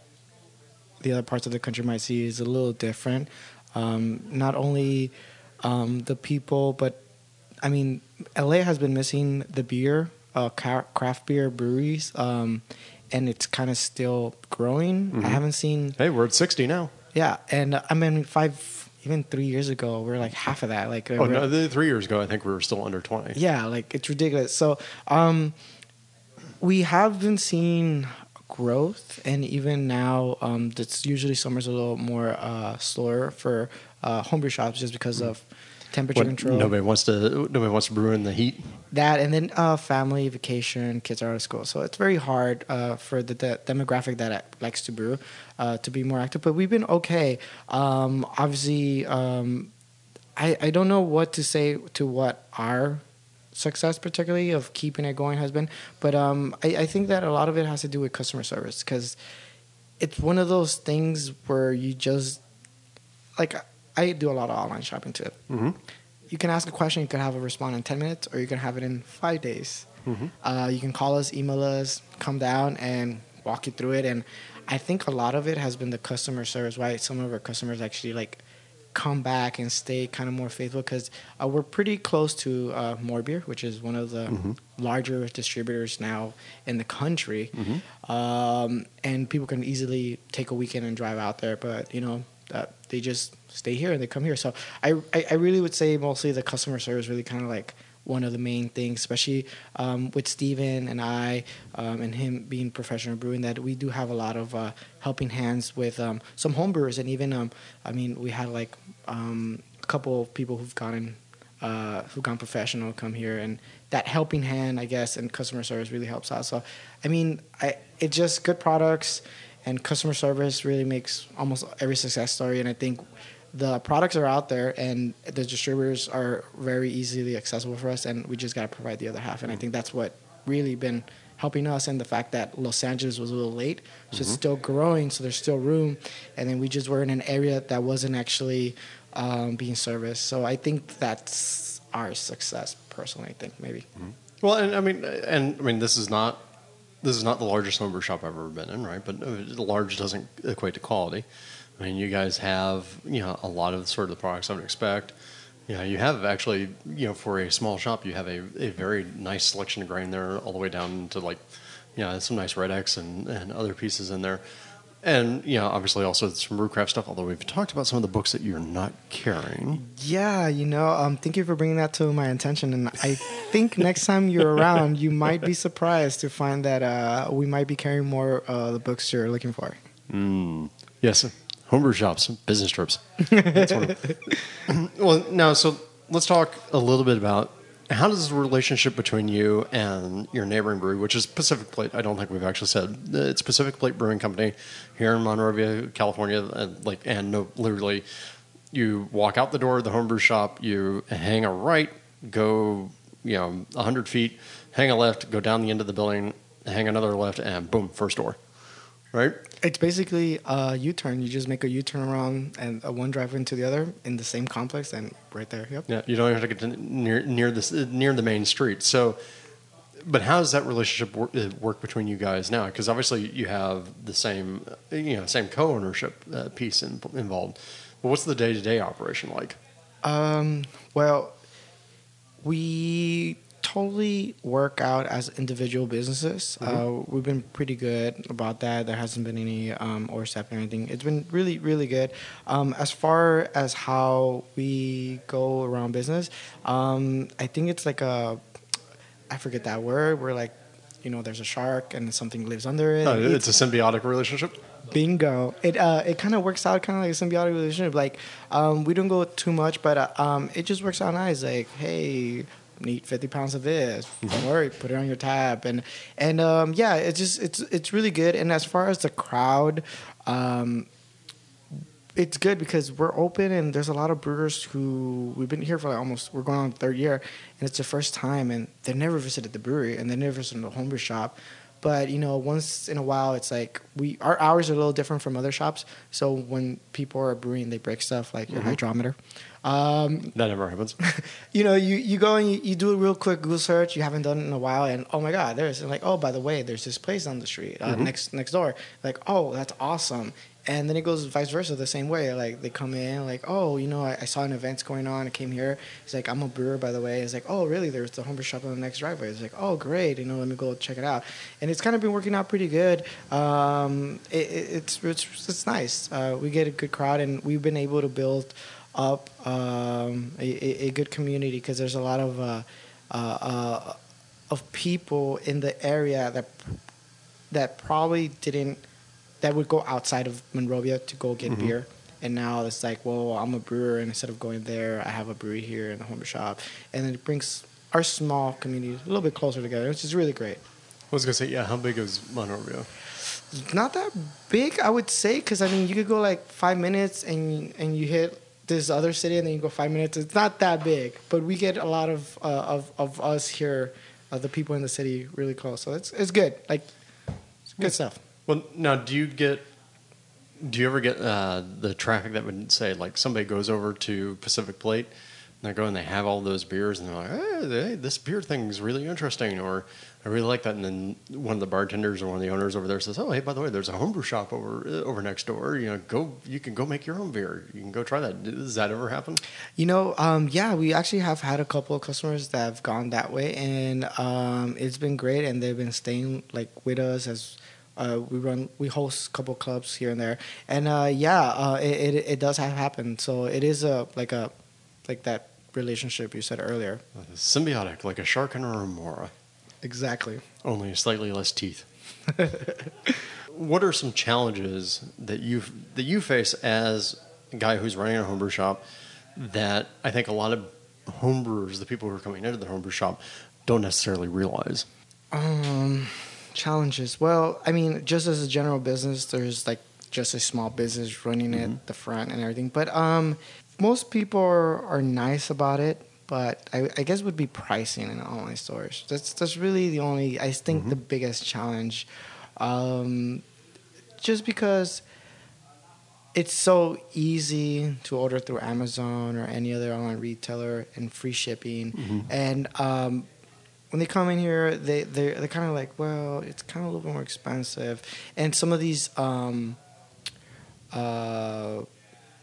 the other parts of the country might see, is a little different. Um, not only um, the people, but I mean, LA has been missing the beer, uh, craft beer breweries, um, and it's kind of still growing. I haven't seen Hey, we're at sixty now. yeah, and uh, I mean, five, even three years ago, we are like half of that. Like, Oh no, three years ago, I think we were still under twenty. yeah, like it's ridiculous. So, um, we have been seeing growth, and even now, um, that's usually summer's a little more uh, slower for uh, homebrew shops just because of temperature What, control. nobody wants to. Nobody wants to brew in the heat. That and then uh, family vacation, kids are out of school, so it's very hard uh, for the de- demographic that likes to brew uh, to be more active. But we've been okay. Um, obviously, um, I I don't know what to say to what our success, particularly of keeping it going, has been. But um, I, I think that a lot of it has to do with customer service because it's one of those things where you just like I do a lot of online shopping too Mm-hmm. you can ask a question, you can have a response in 10 minutes, or you can have it in five days. Mhm. Uh, you can call us, email us, come down and walk you through it. And I think a lot of it has been the customer service, why some of our customers actually like come back and stay kind of more faithful because uh, we're pretty close to uh, More Beer, which is one of the Mhm. larger distributors now in the country. Mhm. Um, and people can easily take a weekend and drive out there, but you know, uh, they just stay here and they come here. So I, I, I really would say mostly the customer service really kind of like one of the main things, especially um, with Steven and I um, and him being professional brewing, that we do have a lot of uh, helping hands with um, some homebrewers. And even, um, I mean, we had like um, a couple of people who've gotten uh, who've gone professional come here, and that helping hand, I guess, and customer service really helps out. So, I mean, I it's just good products and customer service really makes almost every success story. And I think the products are out there, and the distributors are very easily accessible for us, and we just got to provide the other half. And I think that's what really been helping us, and the fact that Los Angeles was a little late, so it's still growing, so there's still room. And then we just were in an area that wasn't actually um, being serviced. So I think that's our success, personally. I think maybe. Well, and I mean, and I mean, this is not this is not the largest homebrew shop I've ever been in, right? But uh, large doesn't equate to quality. I mean, you guys have you know a lot of sort of the products I would expect. You know, you have actually you know for a small shop, you have a, a very nice selection of grain there, all the way down to like you know some nice red X and, and other pieces in there. And you know, obviously also some brewcraft stuff. Although we've talked about some of the books that you're not carrying. Yeah, you know, um, thank you for bringing that to my attention. And I think next time you're around, you might be surprised to find that uh, we might be carrying more uh, the books you're looking for. Mm. Yes, homebrew shops, business trips. That's one of- well, now, so let's talk a little bit about how does the relationship between you and your neighboring brewery, which is Pacific Plate, I don't think we've actually said uh, it's Pacific Plate Brewing Company here in Monrovia, California, and like, and no, literally, you walk out the door of the homebrew shop, you hang a right, go, you know, hundred feet, hang a left, go down the end of the building, hang another left, and boom, first door, right? It's basically a U-turn. You just make a U-turn around and a one drive into the other in the same complex, and right there. Yep. Yeah, you don't even have to get to near near the near the main street. So, but how does that relationship work, uh, work between you guys now? Because obviously you have the same you know same co-ownership uh, piece in, involved. But what's the day to day operation like? Um, well, we totally work out as individual businesses. Uh, we've been pretty good about that. There hasn't been any um, overstep or anything. It's been really, really good. Um, as far as how we go around business, um, I think it's like a, I forget that word. We're like you know there's a shark and something lives under it. Oh, and it's a symbiotic relationship. Bingo. It uh, it kind of works out kind of like a symbiotic relationship. Like um, we don't go too much, but uh, um, it just works out nice. Like hey, need 50 pounds of this. Don't worry, put it on your tab. And and um, yeah, it's just it's it's really good. And as far as the crowd. Um, it's good because we're open and there's a lot of brewers who we've been here for like almost we're going on third year and it's their first time and they've never visited the brewery and they've never visited the homebrew shop but you know once in a while it's like we our hours are a little different from other shops so when people are brewing they break stuff like your hydrometer um, That never happens. you know, you, you go and you, you do a real quick Google search you haven't done it in a while, and oh my God, there's and like oh by the way, there's this place on the street uh, next next door. Like oh that's awesome, and then it goes vice versa the same way. Like they come in like oh you know I, I saw an event's going on, I came here. He's like I'm a brewer by the way. It's like oh really? There's the homebrew shop on the next driveway. It's like oh great, you know let me go check it out, and it's kind of been working out pretty good. Um, it, it, it's, it's it's nice. Uh, we get a good crowd, and we've been able to build up um, a, a a good community because there's a lot of uh, uh, uh, of people in the area that that probably didn't that would go outside of Monrovia to go get beer. And now it's like, well, I'm a brewer, and instead of going there, I have a brewery here in the home shop, and it brings our small community a little bit closer together, which is really great. I was gonna say, yeah. How big is Monrovia? not that big, I would say, because I mean, you could go like five minutes and and you hit this other city, and then you go five minutes. It's not that big, but we get a lot of uh, of of us here, uh, the people in the city, really close. So it's it's good, like it's good stuff. Well, now, do you get? Do you ever get uh, the traffic that would say like somebody goes over to Pacific Plate, and they go and they have all those beers, and they're like, hey, this beer thing is really interesting, or I really like that, and then one of the bartenders or one of the owners over there says, oh, hey, by the way, there's a homebrew shop over uh, over next door. You know, go, you can go make your own beer. You can go try that. Does that ever happen? You know, um, yeah, we actually have had a couple of customers that have gone that way, and um, it's been great, and they've been staying like with us as uh, we run, we host a couple clubs here and there, and uh, yeah, uh, it, it it does have happened. So it is a like a like that relationship you said earlier. Symbiotic, like a shark and a remora, Exactly. only slightly less teeth. what are some challenges that you that you face as a guy who's running a homebrew shop that I think a lot of homebrewers, the people who are coming into the homebrew shop, don't necessarily realize? Um, challenges. Well, I mean, just as a general business, there's like just a small business running it, the front and everything. But um, most people are, are nice about it. But I, I guess would be pricing in online stores. That's that's really the only I think the biggest challenge. Um, just because it's so easy to order through Amazon or any other online retailer and free shipping. And um, when they come in here, they they're, they're kind of like, well, it's kind of a little bit more expensive. And some of these um, uh,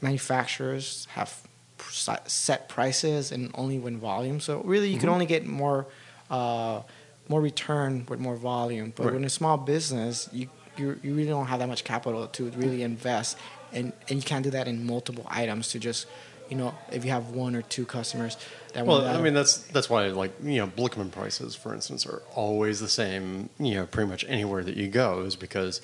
manufacturers have set prices and only when volume. So really, you can only get more uh, more return with more volume. But Right. when a small business, you you, you really don't have that much capital to really invest, and and you can't do that in multiple items to just. You know, if you have one or two customers, that Well, I mean that's that's why like you know Blichmann prices, for instance, are always the same. You know, pretty much anywhere that you go is because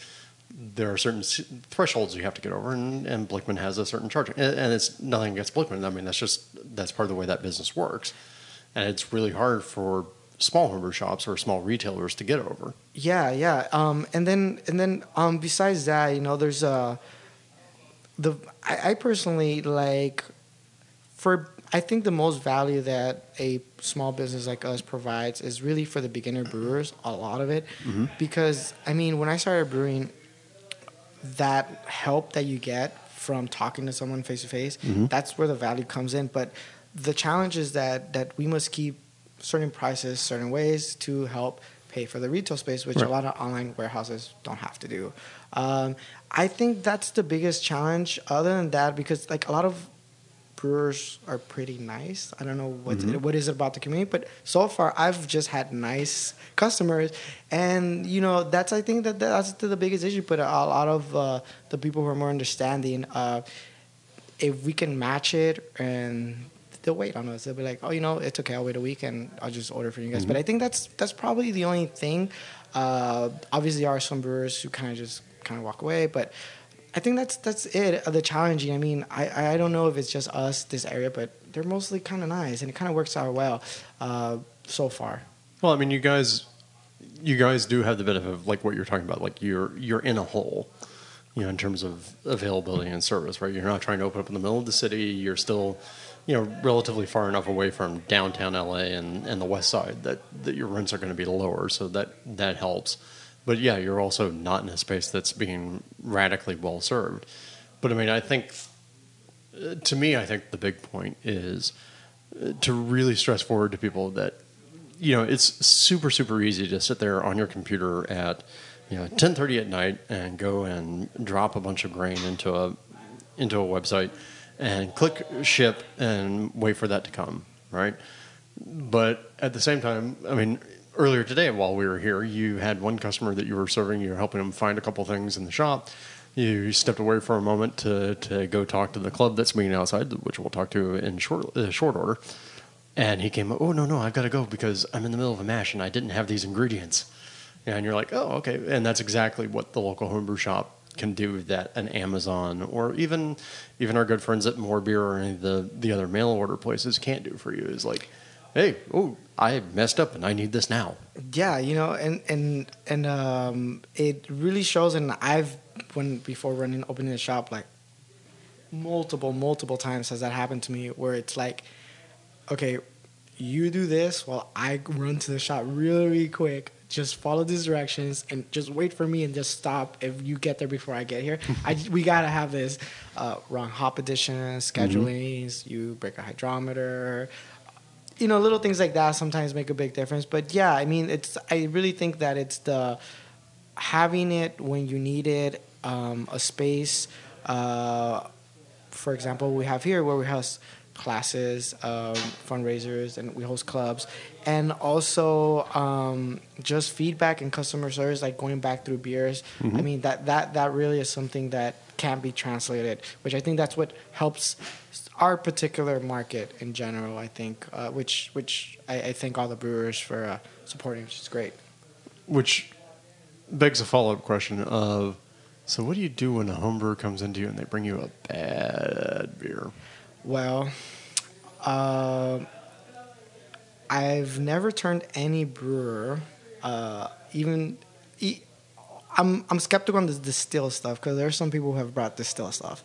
there are certain thresholds you have to get over, and, and Blichmann has a certain charge, and, and it's nothing against Blichmann. I mean, that's just that's part of the way that business works, and it's really hard for small homebrew shops or small retailers to get over. Yeah, yeah. Um, and then and then um, besides that, you know, there's uh, the I, I personally like for I think the most value that a small business like us provides is really for the beginner brewers. A lot of it, because I mean, when I started brewing, that help that you get from talking to someone face to face, that's where the value comes in. But the challenge is that that we must keep certain prices certain ways to help pay for the retail space, which Right. a lot of online warehouses don't have to do. Um, I think that's the biggest challenge. Other than that, because like a lot of brewers are pretty nice. I don't know what what is it about the community, but so far I've just had nice customers, and you know that's I think that that's the biggest issue. But a, lot of uh, the people who are more understanding, uh, if we can match it and they'll wait on us. They'll be like, oh, you know, it's okay. I'll wait a week and I'll just order for you guys. But I think that's that's probably the only thing. Uh, obviously, there are some brewers who kind of just kind of walk away, but I think that's that's it. Uh, The challenging. I mean, I I don't know if it's just us this area, but they're mostly kind of nice, and it kind of works out well uh, so far. Well, I mean, you guys, you guys do have the benefit of like what you're talking about. Like you're you're in a hole, you know, in terms of availability and service, right? You're not trying to open up in the middle of the city. You're still, you know, relatively far enough away from downtown LA and, and the west side that, that your rents are going to be lower. So that that helps. But yeah, you're also not in a space that's being radically well served. But I mean, I think uh, to me, I think the big point is uh, to really stress forward to people that you know it's super super easy to sit there on your computer at you know 10:30 at night and go and drop a bunch of grain into a into a website and click ship and wait for that to come, right? But at the same time, I mean, earlier today while we were here, you had one customer that you were serving. You were helping them find a couple things in the shop. You stepped away for a moment to, to go talk to the club that's meeting outside, which we'll talk to in short uh, short order. And he came, oh no no, I've got to go because I'm in the middle of a mash and I didn't have these ingredients. And you're like, oh okay, and that's exactly what the local homebrew shop can do that an Amazon or even even our good friends at More Beer or any of the the other mail order places can't do for you. Is like, hey, oh, I messed up and I need this now. Yeah, you know, and and and um, it really shows. And I've when before running opening the shop, like multiple multiple times has that happened to me where it's like, okay, you do this while I run to the shop really, really quick. Just follow these directions and just wait for me and just stop if you get there before I get here. I we gotta have this uh, wrong hop additions, schedulings. You break a hydrometer you know little things like that sometimes make a big difference. But yeah i mean it's i really think that it's the having it when you need it um, a space uh, for example we have here where we host classes um, fundraisers and we host clubs. And also um, just feedback and customer service like going back through beers. I mean that that that really is something that can't be translated which i think that's what helps our particular market in general i think uh, which which I, I thank all the brewers for uh, supporting which is great Which begs a follow up question of so what do you do when a homebrewer comes into you and they bring you a bad beer? Well, uh, I've never turned any brewer, uh, even. E- I'm I'm skeptical on the distill stuff because there are some people who have brought distill stuff.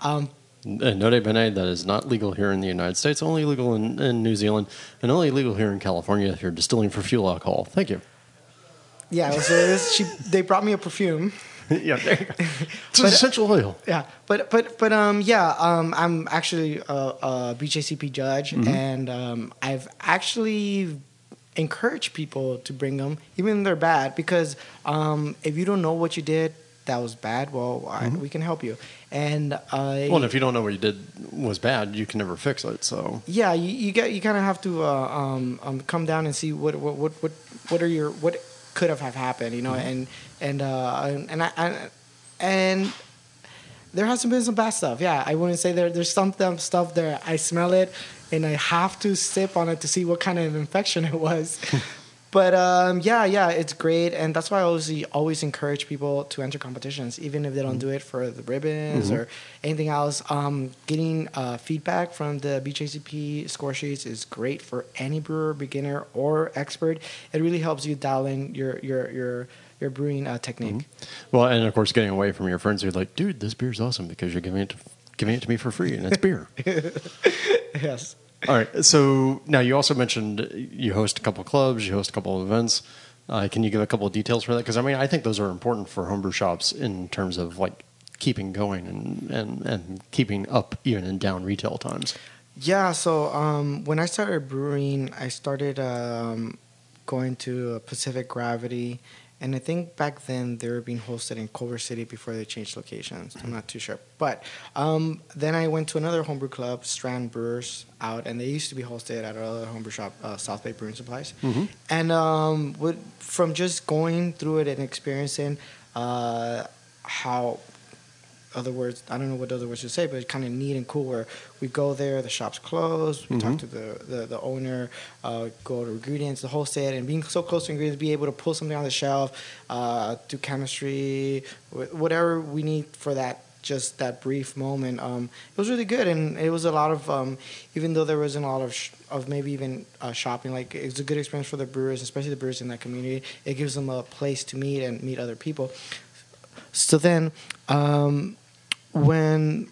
Um, Uh, Nota bene, that is not legal here in the United States, only legal in, in New Zealand, and only legal here in California if you're distilling for fuel alcohol. Thank you. yeah, she they brought me a perfume. yeah, there you go. It's an essential oil. Yeah, but but but um yeah um I'm actually a, a BJCP judge and um I've actually encouraged people to bring them even if they're bad because um if you don't know what you did that was bad well I, we can help you and I Well, and if you don't know what you did was bad, you can never fix it. So yeah you, you get you kind of have to uh, um, um come down and see what what what what, what are your what could have have happened you know and and uh and I, I and there hasn't been some bad stuff. Yeah, I wouldn't say there. There's some stuff there. I smell it, and I have to sip on it to see what kind of infection it was. but um, yeah, yeah, it's great, and that's why I always always encourage people to enter competitions, even if they don't do it for the ribbons or anything else. Um, getting uh, feedback from the BJCP score sheets is great for any brewer, beginner or expert. It really helps you dial in your your your your brewing uh, technique. Well, and of course, getting away from your friends who are like, dude, this beer's awesome because you're giving it to, giving it to me for free, and it's beer. Yes. All right. So now you also mentioned you host a couple clubs, you host a couple of events. Uh, can you give a couple of details for that? Because I mean, I think those are important for homebrew shops in terms of like keeping going and, and, and keeping up even in down retail times. Yeah, so um, when I started brewing, I started um, going to Pacific Gravity, and I think back then they were being hosted in Culver City before they changed locations. I'm not too sure, but um, then I went to another homebrew club, Strand Brewers, out, and they used to be hosted at another homebrew shop, uh, South Bay Brewing Supplies, and um, with, from just going through it and experiencing uh, how other words. I don't know what other words to say, but it's kind of neat and cool. Where we go there, the shop's closed. We talk to the the, the owner, uh, go to ingredients, the whole set, and being so close to ingredients, be able to pull something on the shelf, uh, do chemistry, whatever we need for that just that brief moment. Um, it was really good, and it was a lot of um, even though there wasn't a lot of sh- of maybe even uh, shopping. Like it was a good experience for the brewers, especially the brewers in that community. It gives them a place to meet and meet other people. So then, um, when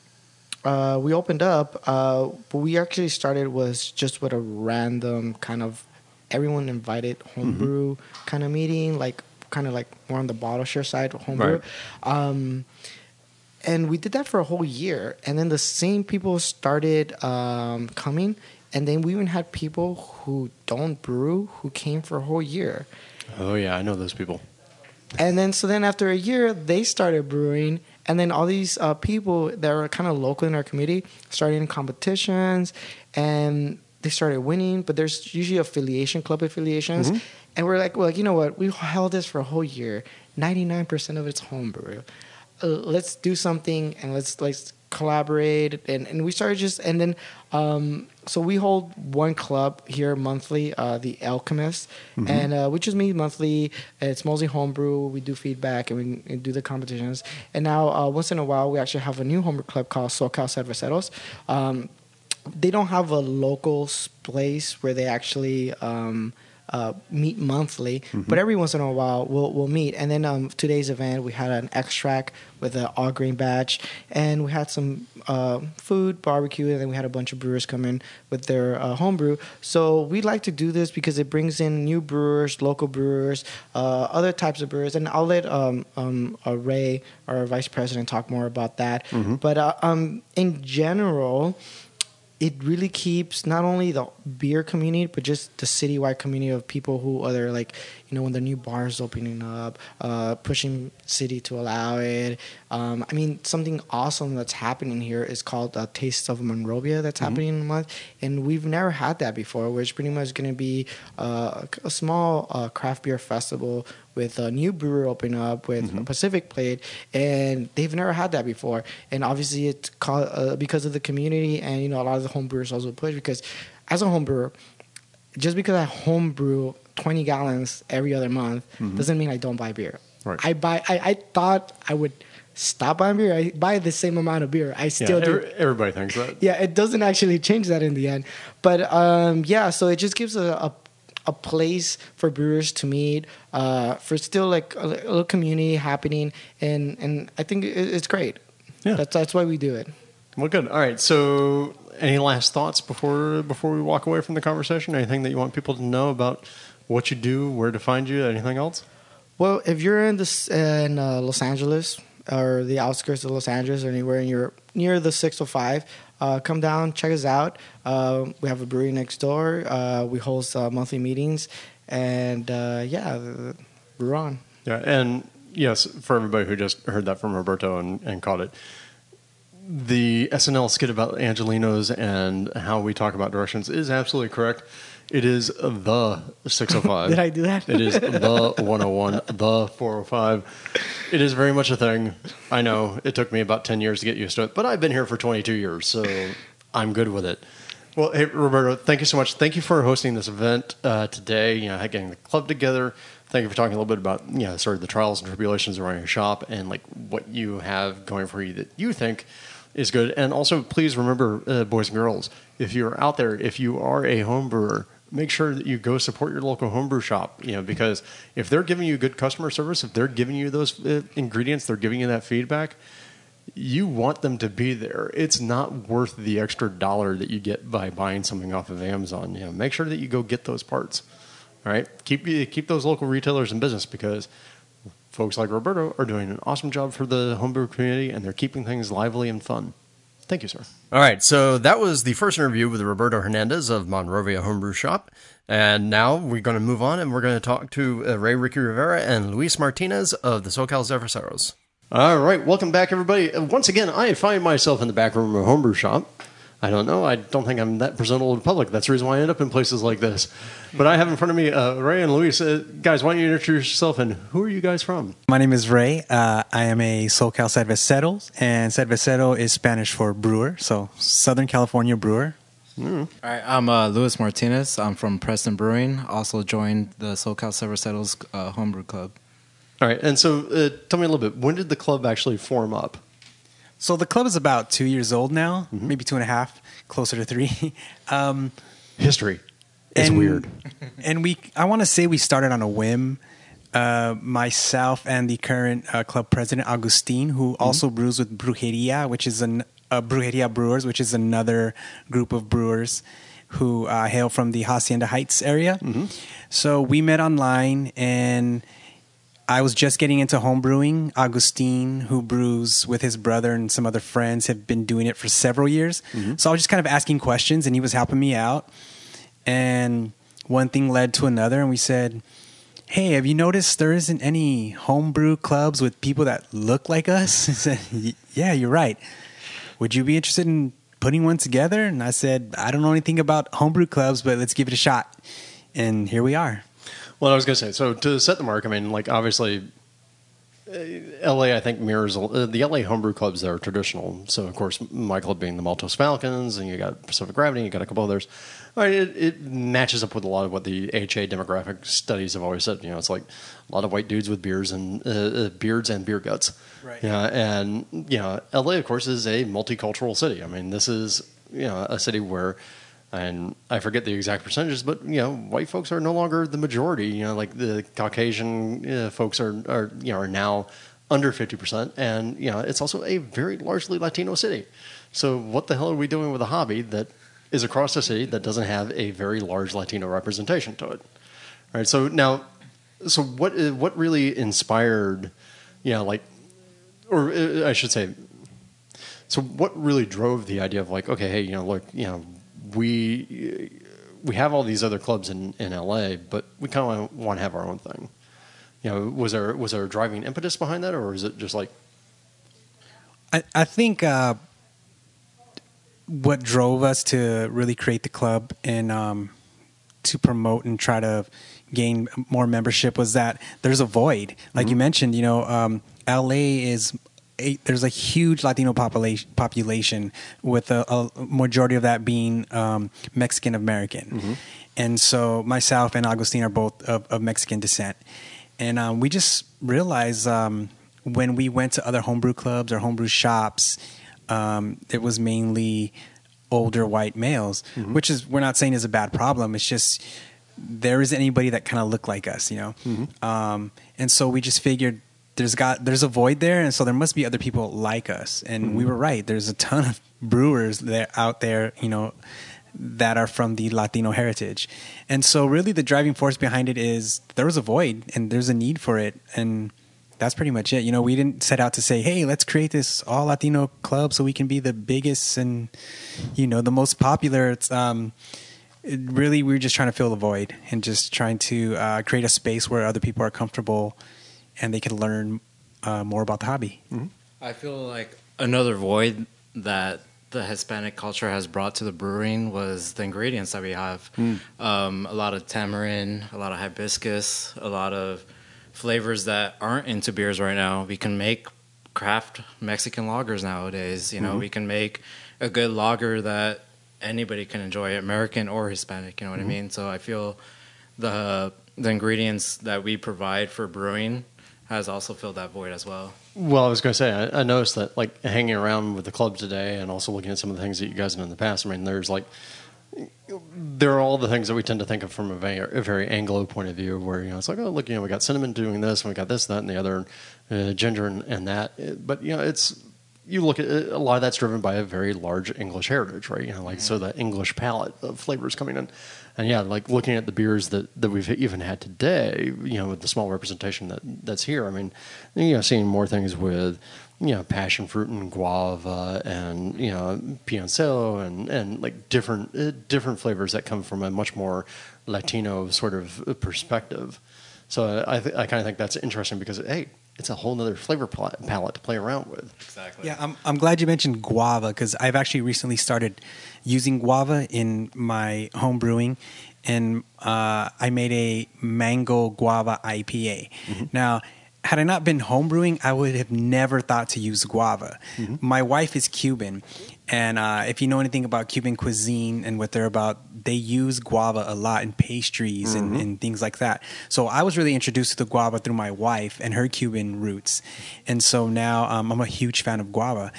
uh, we opened up, uh, what we actually started was just with a random kind of everyone invited homebrew kind of meeting, like kind of like more on the bottle share side homebrew. Right. Um, and we did that for a whole year and then the same people started um, coming and then we even had people who don't brew who came for a whole year Oh yeah, I know those people. and then so then after a year they started brewing and then all these uh, people that were kind of local in our community started in competitions and they started winning but there's usually affiliation club affiliations. And we're like well like you know what? We held this for a whole year. 99% of it's homebrew. Uh, let's do something and let's let's collaborate. And, and we started just and then um, so we hold one club here monthly uh, the alchemist. And uh, we just meet monthly it's mostly homebrew. We do feedback and we, we do the competitions. And now uh, once in a while we actually have a new homebrew club called socal cerveceros. Um, they don't have a local place where they actually um, uh, meet monthly, but every once in a while we'll we'll meet. And then um, today's event we had an extract with an all grain batch, and we had some uh, food barbecue, and then we had a bunch of brewers come in with their uh, homebrew. So we like to do this because it brings in new brewers, local brewers, uh, other types of brewers, and I'll let um, um, uh, Ray, our vice president, talk more about that. But uh, um, in general it really keeps not only the beer community but just the citywide community of people who are like you know when the new bars opening up uh, pushing city to allow it um, i mean something awesome that's happening here is called uh, taste of monrovia that's happening in a month and we've never had that before which pretty much going to be uh, a small uh, craft beer festival with a new brewer opening up with Mm-hmm. Pacific Plate, and they've never had that before. And obviously, it's called, uh, because of the community, and you know, a lot of the home brewers also push because as a home brewer, just because I home brew 20 gallons every other month doesn't mean I don't buy beer. Mm-hmm. Right. I buy. I, I thought I would stop buying beer. I buy the same amount of beer. I Yeah, still do every- everybody thinks that. yeah, it doesn't actually change that in the end. But um, yeah, so it just gives a, a a place for brewers to meet, uh, for still like a, a little community happening, and and I think it, it's great. Yeah. that's that's why we do it. Well, good. All right. So, any last thoughts before before we walk away from the conversation? Anything that you want people to know about what you do, where to find you, anything else? Well, if you're in this in uh, Los Angeles or the outskirts of Los Angeles or anywhere in your near the 605, uh, come down, check us out. Uh, we have a brewery next door. Uh, we host uh, monthly meetings, and uh, yeah, we're on. Yeah, and yes, for everybody who just heard that from Roberto and, and caught it, the SNL skit about Angelinos and how we talk about directions is absolutely correct. It is the 605. Did I do that? It is the 101, the 405. It is very much a thing. I know it took me about 10 years to get used to it, but I've been here for 22 years, so I'm good with it. Well, hey, Roberto, thank you so much. Thank you for hosting this event uh, today, you know, getting the club together. Thank you for talking a little bit about, you know, sort of the trials and tribulations around your shop and like what you have going for you that you think is good. And also, please remember, uh, boys and girls, if you're out there, if you are a home brewer, make sure that you go support your local homebrew shop. You know, because if they're giving you good customer service, if they're giving you those uh, ingredients, they're giving you that feedback. You want them to be there. It's not worth the extra dollar that you get by buying something off of Amazon. You know, make sure that you go get those parts. All right, keep keep those local retailers in business because folks like Roberto are doing an awesome job for the homebrew community, and they're keeping things lively and fun. Thank you, sir. All right, so that was the first interview with Roberto Hernandez of Monrovia Homebrew Shop. And now we're going to move on and we're going to talk to uh, Ray Ricky Rivera and Luis Martinez of the SoCal Cerveceros. All right, welcome back, everybody. Uh, Once again, I find myself in the back room of a homebrew shop. I don't know. I don't think I'm that presentable in public. That's the reason why I end up in places like this. But I have in front of me uh, Ray and Luis. Uh, guys, why don't you introduce yourself and who are you guys from? My name is Ray. Uh, I am a SoCal Cerveceros, and Cervecero is Spanish for brewer, so Southern California brewer. All right, I'm uh, Luis Martinez. I'm from Preston Brewing. Also joined the SoCal Cerveceros uh, homebrew club. All right, and so uh, tell me a little bit. When did the club actually form up? So the club is about two years old now, maybe two and a half, closer to three. um, History. It's and- weird. and we, I want to say we started on a whim. Uh, myself and the current uh, club president Agustin, who also brews with Brujeria, which is an uh, Brujeria Brewers, which is another group of brewers who uh, hail from the Hacienda Heights area. So we met online, and I was just getting into home brewing. Agustin, who brews with his brother and some other friends, have been doing it for several years. Mm-hmm. So I was just kind of asking questions, and he was helping me out. And one thing led to another, and we said, Hey, have you noticed there isn't any homebrew clubs with people that look like us? He said, Yeah, you're right. Would you be interested in putting one together? And I said, I don't know anything about homebrew clubs, but let's give it a shot. And here we are. Well, I was going to say, so to set the mark, I mean, like obviously, uh, LA, I think mirrors uh, the LA homebrew clubs that are traditional. So, of course, my club being the Maltose Falcons, and you got Pacific Gravity, you got a couple others. I mean, it, it matches up with a lot of what the HA demographic studies have always said. You know, it's like a lot of white dudes with beards and uh, uh, beards and beer guts. Right. Yeah, and you know, LA, of course, is a multicultural city. I mean, this is you know a city where and I forget the exact percentages, but you know, white folks are no longer the majority. You know, like the Caucasian uh, folks are, are you know are now under fifty percent, and you know, it's also a very largely Latino city. So, what the hell are we doing with a hobby that is across the city that doesn't have a very large Latino representation to it? All right. So now, so what uh, what really inspired, you know, like, or uh, I should say, so what really drove the idea of like, okay, hey, you know, look, you know, we we have all these other clubs in, in LA, but we kind of want to have our own thing. You know, was there was there a driving impetus behind that, or is it just like, I, I think uh, what drove us to really create the club and um, to promote and try to gain more membership was that there's a void. Like you mentioned, you know, um, LA is. A, there's a huge Latino population, population with a, a majority of that being um, Mexican American, and so myself and Agustin are both of, of Mexican descent, and um, we just realized um, when we went to other homebrew clubs or homebrew shops, um, it was mainly older white males, which is we're not saying is a bad problem. It's just there isn't anybody that kind of looked like us, you know. Um, and so we just figured there's got there's a void there, and so there must be other people like us. And we were right. There's a ton of brewers there out there, you know, that are from the Latino heritage. And so really the driving force behind it is there was a void and there's a need for it and that's pretty much it. You know, we didn't set out to say, "Hey, let's create this all Latino club so we can be the biggest and you know, the most popular." It's um it really we are just trying to fill the void and just trying to uh, create a space where other people are comfortable and they can learn uh, more about the hobby. I feel like another void that the Hispanic culture has brought to the brewing was the ingredients that we have. Um, a lot of tamarind, a lot of hibiscus, a lot of flavors that aren't into beers right now. We can make craft Mexican lagers nowadays. You know, we can make a good lager that anybody can enjoy, American or Hispanic. You know what I mean? So I feel the the ingredients that we provide for brewing has also filled that void as well. Well, I was going to say, I, I noticed that, like, hanging around with the club today and also looking at some of the things that you guys have done in the past, I mean, there's like, there are all the things that we tend to think of from a very, a very Anglo point of view, where, you know, it's like, oh, look, you know, we got cinnamon doing this, and we got this, that, and the other, uh, ginger and, and that. Uh, But, you know, it's, you look at it, a lot of that's driven by a very large English heritage, right? You know, like, so the English palette of flavors coming in. And yeah, like looking at the beers that, that we've even had today, you know, with the small representation that that's here. I mean, you know, seeing more things with, you know, passion fruit and guava and you know piloncillo and and like different uh, different flavors that come from a much more Latino sort of perspective. So I th- I kind of think that's interesting because hey, it's a whole other flavor pal- palette to play around with. Exactly. Yeah, I'm, I'm glad you mentioned guava because I've actually recently started using guava in my home brewing, and uh, I made a mango guava IPA. Now, had I not been home brewing, I would have never thought to use guava. My wife is Cuban, and uh, if you know anything about Cuban cuisine and what they're about, they use guava a lot in pastries and, and things like that. So I was really introduced to the guava through my wife and her Cuban roots, and so now um, I'm a huge fan of guava.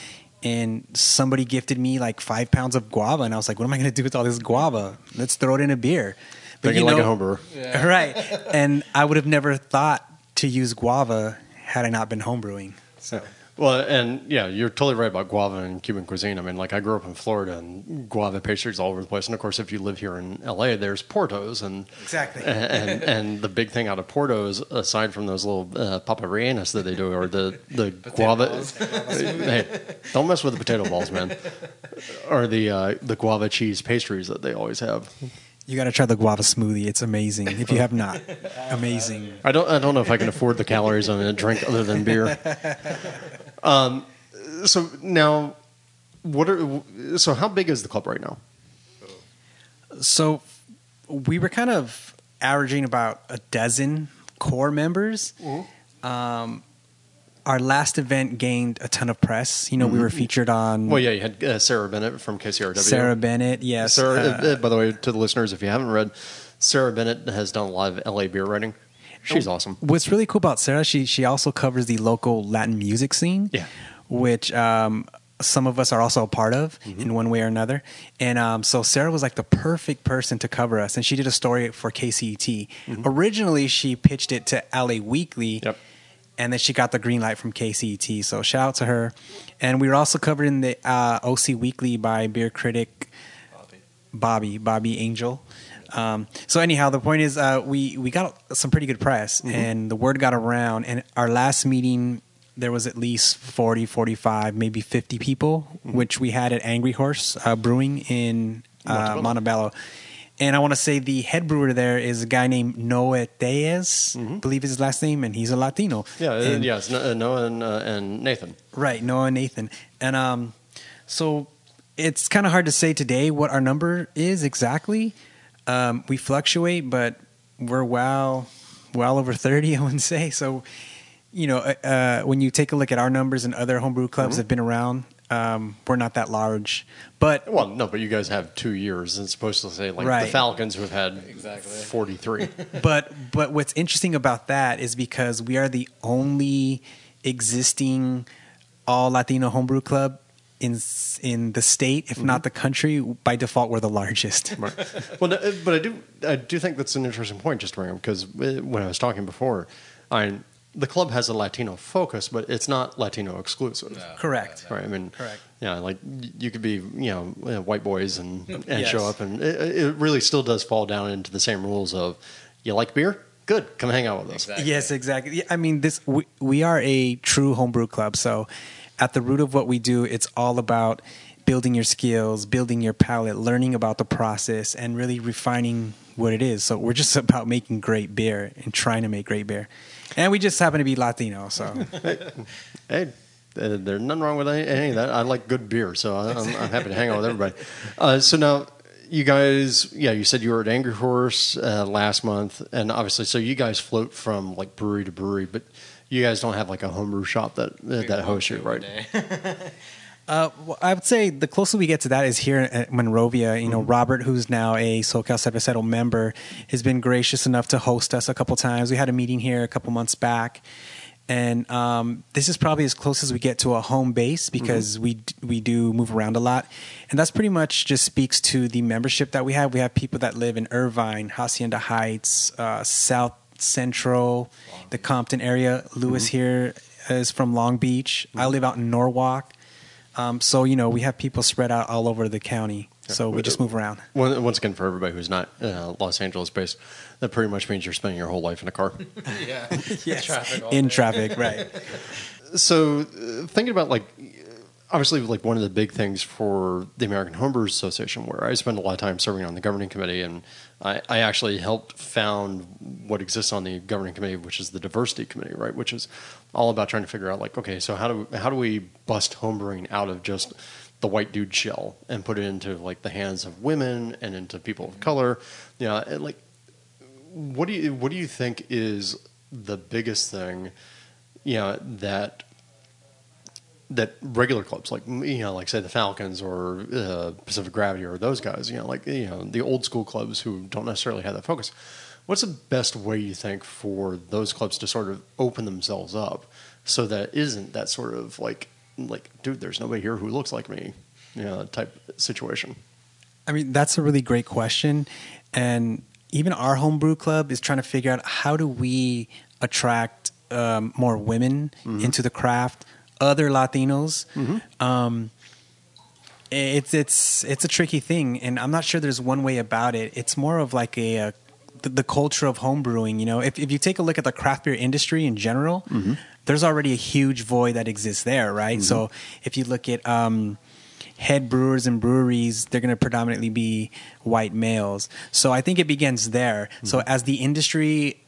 And somebody gifted me like five pounds of guava, and I was like, "What am I going to do with all this guava? Let's throw it in a beer." Thinking like a home brewer. right? And I would have never thought to use guava had I not been homebrewing. So Well, and yeah, you're totally right about guava and Cuban cuisine. I mean, like I grew up in Florida, and guava pastries all over the place. And of course, if you live here in LA, there's Porto's, and Exactly. and and the big thing out of Porto's, aside from those little uh, paparenas that they do, or the the guava. hey, don't mess with the potato balls, man. Or the uh, the guava cheese pastries that they always have. you got to try the guava smoothie; it's amazing. If you have not, amazing. I don't I don't know if I can afford the calories on a drink other than beer. Um, so now, what are so how big is the club right now? So we were kind of averaging about a dozen core members. Um, our last event gained a ton of press. You know, we were featured on Well, yeah, you had uh, Sarah Bennett from KCRW. Sarah Bennett. Yes, Sarah, uh, uh, by the way, to the listeners, if you haven't read, Sarah Bennett has done a lot of LA beer writing. She's awesome. What's really cool about Sarah, she she also covers the local Latin music scene. Yeah. Which um, some of us are also a part of Mm-hmm. in one way or another. And um, so Sarah was like the perfect person to cover us. And she did a story for KCET. Originally, she pitched it to LA Weekly. Mm-hmm. Yep. And then she got the green light from KCET. So shout out to her. And we were also covered in the uh, OC Weekly by beer critic Bobby, Bobby Angel. Um, so anyhow, the point is, uh, we we got some pretty good press, and the word got around. And our last meeting, there was at least 40, 45, maybe 50 people, which we had at Angry Horse uh, Brewing in uh, Montebello. And I want to say the head brewer there is a guy named Noah Diaz, believe is his last name, and he's a Latino. Yeah, uh, And- yeah, it's No- uh, Noah and, uh, and Nathan. Right, Noah and Nathan. And um so it's kind of hard to say today what our number is exactly. Um we fluctuate, but we're well well over 30, I wouldn't say. So you know, uh, uh when you take a look at our numbers and other homebrew clubs that have been around, um we're not that large. But Well, no, but you guys have two years. It's supposed to say like the Falcons who have had Exactly. 43. but but what's interesting about that is because we are the only existing all Latino homebrew club in in the state, if not the country. By default, we're the largest. Right. Well, no, but I do I do think that's an interesting point just to bring up because when I was talking before, I the club has a Latino focus, but it's not Latino exclusive. Correct. Right. I mean, Correct. Yeah, like you could be, you know, uh, white boys and and Yes. show up, and it, it really still does fall down into the same rules of you like beer, good, come hang out with us. Exactly. Yes, exactly. I mean, this we, we are a true homebrew club. So, at the root of what we do, it's all about building your skills, building your palate, learning about the process, and really refining what it is. So, we're just about making great beer and trying to make great beer. And we just happen to be Latino, so Hey, uh, there's nothing wrong with any, any of that. I like good beer, so I- I'm, I'm happy to hang out with everybody. Uh, so now, you guys, yeah, you said you were at Angry Horse uh, last month, and obviously, so you guys float from like brewery to brewery, but you guys don't have like a homebrew shop that uh, that hosts you, right? Uh, well, I would say the closer we get to that is here at Monrovia. You know, Robert, who's now a SoCal Cervecero member, has been gracious enough to host us a couple times. We had a meeting here a couple months back, and um, this is probably as close as we get to a home base because we we do move around a lot, and that's pretty much just speaks to the membership that we have. We have people that live in Irvine, Hacienda Heights, uh, South Central, the Compton area. Lewis here is from Long Beach. I live out in Norwalk. Um, so you know we have people spread out all over the county. So we just move around. Once again, for everybody who's not uh, Los Angeles based, that pretty much means you're spending your whole life in a car. yeah. Yes. Traffic in day. traffic, right? so uh, thinking about like obviously like one of the big things for the American Homebrewers Association, where I spend a lot of time serving on the governing committee, and I, I actually helped found what exists on the governing committee, which is the diversity committee, right? Which is all about trying to figure out like, okay, so how do how do we bust homebrewing out of just the white dude shell and put it into like the hands of women and into people of color, and like what do you what do you think is the biggest thing, you know, that that regular clubs like you know like say the Falcons or uh, Pacific Gravity or those guys you know like you know the old school clubs who don't necessarily have that focus what's the best way you think for those clubs to sort of open themselves up so that isn't that sort of like like dude there's nobody here who looks like me you know type situation? I mean, that's a really great question. And even our homebrew club is trying to figure out how do we attract um, more women into the craft, other Latinos. Um, it's it's it's a tricky thing, and I'm not sure there's one way about it. It's more of like a, uh the, the culture of homebrewing. You know, if if you take a look at the craft beer industry in general, there's already a huge void that exists there, right? So if you look at um, head brewers and breweries, they're going to predominantly be white males. So I think it begins there. So as the industry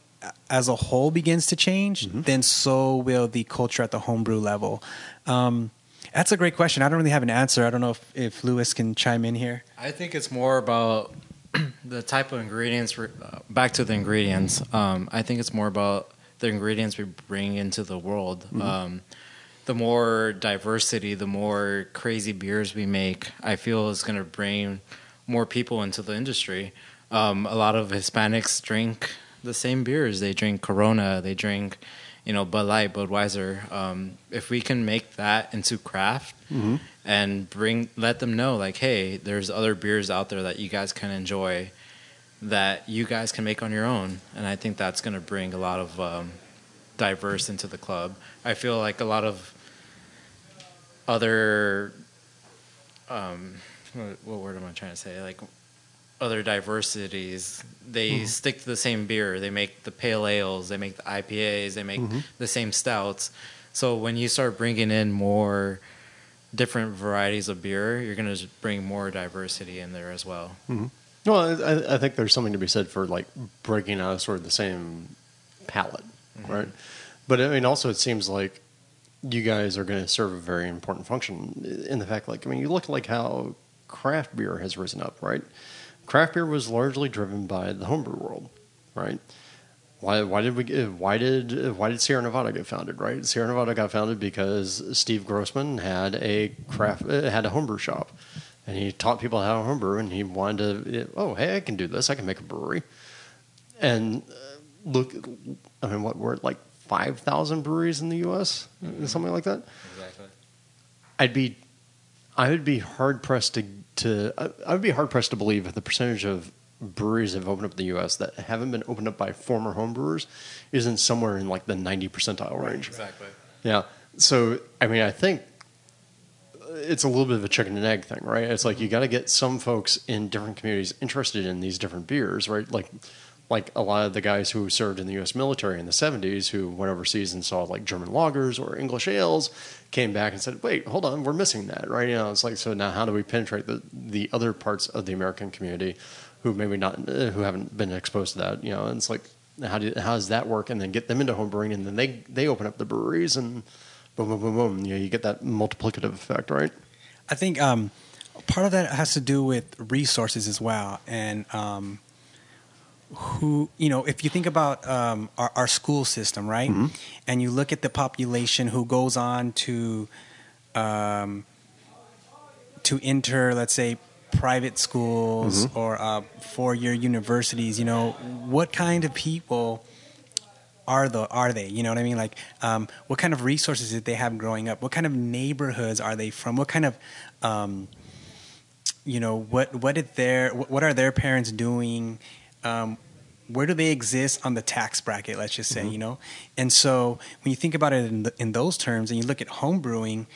as a whole begins to change, then so will the culture at the homebrew level. Um, that's a great question. I don't really have an answer. I don't know if, if Lewis can chime in here. I think it's more about the type of ingredients. Uh, back to the ingredients. Um, I think it's more about the ingredients we bring into the world. Um, the more diversity, the more crazy beers we make, I feel is going to bring more people into the industry. Um, a lot of Hispanics drink the same beers. They drink Corona. They drink, you know, Bud Light, Budweiser. Um, if we can make that into craft and bring, let them know, like, hey, there's other beers out there that you guys can enjoy that you guys can make on your own. And I think that's going to bring a lot of um, diverse into the club. I feel like a lot of other, um, what, what word am I trying to say? Like other diversities, they mm-hmm. stick to the same beer. They make the pale ales, they make the IPAs, they make mm-hmm. the same stouts. So when you start bringing in more different varieties of beer, you're going to bring more diversity in there as well. Mm-hmm. Well, I, I think there's something to be said for like breaking out of sort of the same palette, right? But I mean, also it seems like you guys are going to serve a very important function in the fact, like, I mean, you look like how craft beer has risen up, right? Craft beer was largely driven by the homebrew world, right? Why, why did we get- why did why did Sierra Nevada get founded right? Sierra Nevada got founded because Steve Grossman had a craft uh, had a homebrew shop. And he taught people how to homebrew and he wanted to oh hey I can do this. I can make a brewery. And uh, look I mean what were like 5,000 breweries in the US something like that? Exactly. I'd be, I would be hard pressed to to I- I would be hard pressed to believe that the percentage of breweries that have opened up in the U.S. that haven't been opened up by former home brewers isn't somewhere in like the ninety percentile range. Exactly. Yeah. So I mean, I think it's a little bit of a chicken and egg thing, right? It's like you mm-hmm. got to get some folks in different communities interested in these different beers, right? Like, like a lot of the guys who served in the U.S. military in the '70s, who went overseas and saw like German lagers or English ales, came back and said, "Wait, hold on, we're missing that, right?" You know, it's like so now how do we penetrate the the other parts of the American community who maybe not uh, who haven't been exposed to that, you know? And it's like how do how does that work? And then get them into home brewing and then they they open up the breweries and boom, boom, boom, boom. You know, you get that multiplicative effect, right? I think um, part of that has to do with resources as well, and um, who you know, if you think about um, our, our school system, right, and you look at the population who goes on to um, to enter, let's say, private schools or uh, four-year universities, you know, what kind of people are the are they? You know what I mean? Like, um, what kind of resources did they have growing up? What kind of neighborhoods are they from? What kind of, um, you know, what what did their what are their parents doing? Um, where do they exist on the tax bracket? Let's just say, you know. And so when you think about it in, the, in those terms, and you look at home brewing,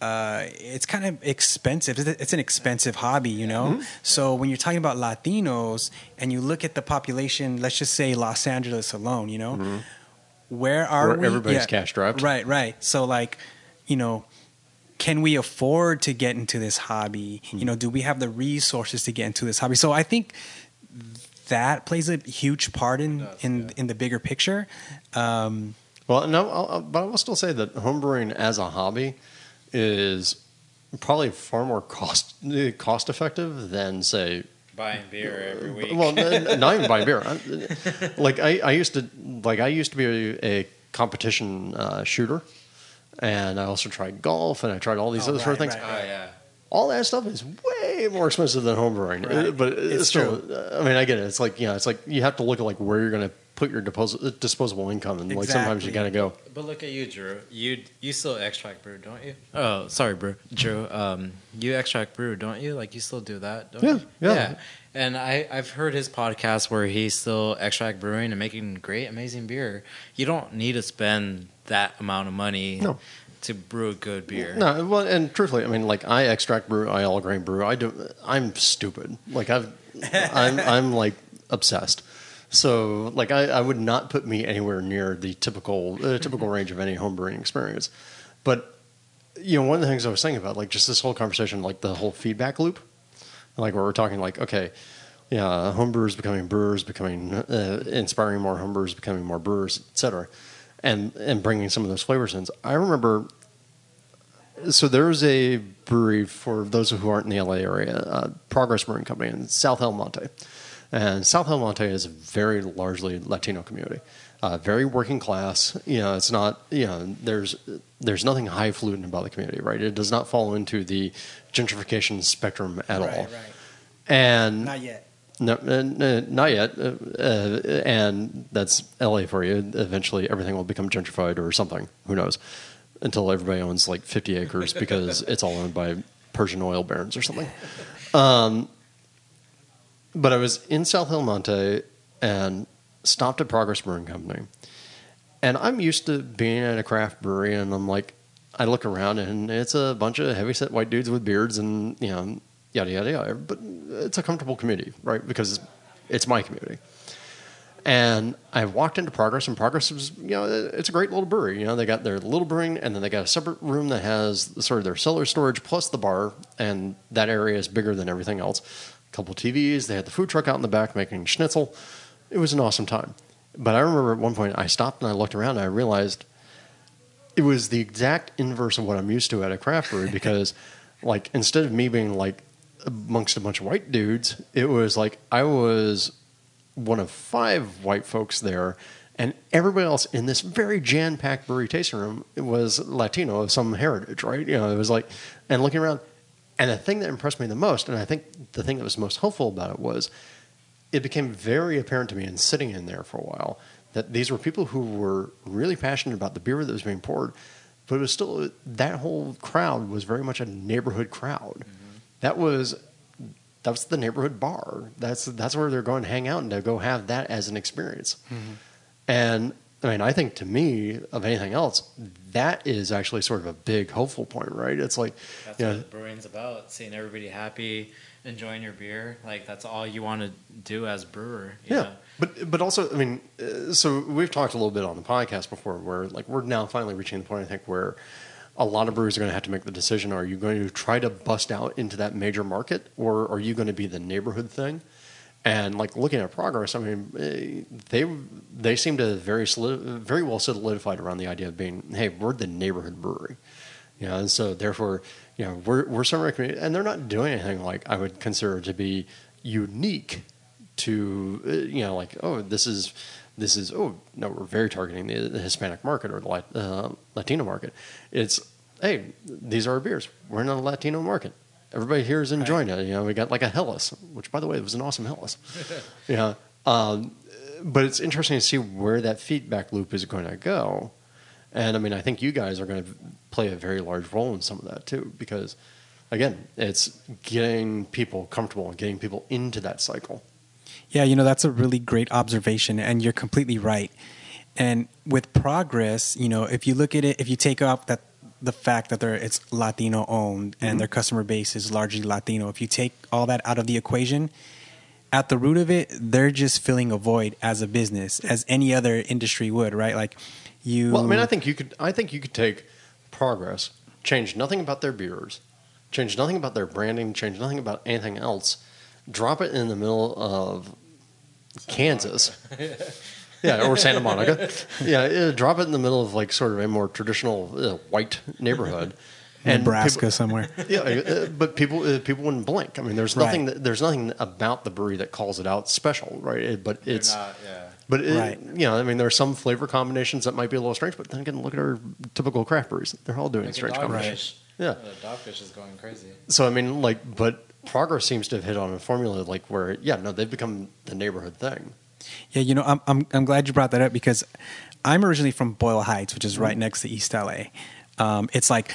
uh, it's kind of expensive. It's an expensive hobby, you know. So when you're talking about Latinos and you look at the population, let's just say Los Angeles alone, you know, where are Where we? everybody's cash strapped. Right, right. So like, you know, can we afford to get into this hobby? You know, do we have the resources to get into this hobby? So I think that plays a huge part in in in the bigger picture. Um, Well, no, I'll, I'll- but I will still say that homebrewing as a hobby is probably far more cost cost effective than say Buying beer every week. well, not even buying beer. I- Like I, I used to, like I used to be a, a competition uh, shooter, and I also tried golf, and I tried all these Oh, other sort of right, things. right, oh yeah. All that stuff is way more expensive than homebrewing, Right. Uh, but it's, It's still. I mean, I get it. It's like yeah, it's like you have to look at like where you're going to put your depos- disposable income, and like sometimes you got to go. But look at you, Drew. You you still extract brew, don't you? Oh, sorry, brew, Drew. Um, you extract brew, don't you? Like you still do that, don't Yeah, you? yeah. And I I've heard his podcast where he's still extract brewing and making great, amazing beer. You don't need to spend that amount of money No. To brew a good beer. No, well, and truthfully, I mean, like I extract brew, I all grain brew. I do. I'm stupid. Like I've, I'm, I'm like obsessed. So, like, I, I would not put me anywhere near the typical, uh, typical range of any home brewing experience. But you know, one of the things I was thinking about, like, just this whole conversation, like the whole feedback loop, like where we're talking, like, okay, yeah, home brewers becoming brewers, becoming uh, inspiring more home brewers, becoming more brewers, et cetera, and and bringing some of those flavors in. I remember so there's a brewery for those who aren't in the LA area, uh, Progress Brewing Company in South El Monte, and South El Monte is a very largely Latino community, uh, very working class. You know, it's not you know there's there's nothing highfalutin about the community, right? It does not fall into the gentrification spectrum at all, right, right. and Not yet. No, uh, not yet. Uh, uh, and that's LA for you. Eventually, everything will become gentrified or something. Who knows? Until everybody owns like 50 acres because it's all owned by Persian oil barons or something. Um, but I was in South El Monte and stopped at Progress Brewing Company. And I'm used to being at a craft brewery, and I'm like, I look around and it's a bunch of heavyset white dudes with beards and, you know, yada, yada, yada. But it's a comfortable community, right? Because it's my community. And I walked into Progress, and Progress was, you know, it's a great little brewery. You know, they got their little brewing, and then they got a separate room that has sort of their cellar storage plus the bar, and that area is bigger than everything else. A couple TVs, they had the food truck out in the back making schnitzel. It was an awesome time. But I remember at one point I stopped and I looked around and I realized it was the exact inverse of what I'm used to at a craft brewery because, like, instead of me being like amongst a bunch of white dudes, it was like I was one of five white folks there, and everybody else in this very jam packed brewery tasting room was Latino of some heritage, right? You know, it was like, and looking around, and the thing that impressed me the most, and I think the thing that was most helpful about it was it became very apparent to me in sitting in there for a while that these were people who were really passionate about the beer that was being poured, but it was still that whole crowd was very much a neighborhood crowd. Mm-hmm. That was that was the neighborhood bar. That's that's where they're going to hang out and to go have that as an experience. And I mean, I think to me, of anything else, that is actually sort of a big hopeful point, right? It's like, That's you know, what brewing's about. Seeing everybody happy, enjoying your beer. Like that's all you want to do as brewer. you Yeah, know? but but also, I mean, uh, so we've talked a little bit on the podcast before, where like we're now finally reaching the point I think where a lot of brewers are going to have to make the decision: Are you going to try to bust out into that major market, or are you going to be the neighborhood thing? And like looking at progress, I mean, eh, they they seem to very very well solidified around the idea of being, hey, we're the neighborhood brewery, you know, and so therefore, you know, we're we're some community, and they're not doing anything like I would consider to be unique to uh, you know like oh this is this is oh no we're very targeting the, the Hispanic market or the uh, Latino market. It's hey these are our beers. We're in a Latino market. Everybody here is enjoying it. You know we got like a Helles, which by the way was an awesome Helles. yeah, um, but it's interesting to see where that feedback loop is going to go. And I mean, I think you guys are going to play a very large role in some of that too, because again, it's getting people comfortable and getting people into that cycle. Yeah, you know, that's a really great observation, and you're completely right. And with progress, you know, if you look at it, if you take off that the fact that they're it's Latino owned and mm-hmm. their customer base is largely Latino, if you take all that out of the equation, at the root of it, they're just filling a void as a business, as any other industry would, right? Like you. Well, I mean, I think you could. I think you could take progress change nothing about their beers, change nothing about their branding, change nothing about anything else, drop it in the middle of Kansas. yeah, or Santa Monica. Yeah, uh, drop it in the middle of like sort of a more traditional uh, white neighborhood. Nebraska people- somewhere. yeah, uh, but people uh, people wouldn't blink. I mean, there's Right. nothing that, there's nothing about the brewery that calls it out special, right? It- but it's not, yeah. but it, Right. you know, I mean, there are some flavor combinations that might be a little strange. But then again, look at our typical craft breweries; they're all doing Like strange dogfish. combinations. Yeah. Uh, dogfish is going crazy. So I mean, like, but progress seems to have hit on a formula like where, yeah, no, they've become the neighborhood thing. Yeah, you know, I'm, I'm I'm glad you brought that up because I'm originally from Boyle Heights, which is right next to East LA. Um, it's like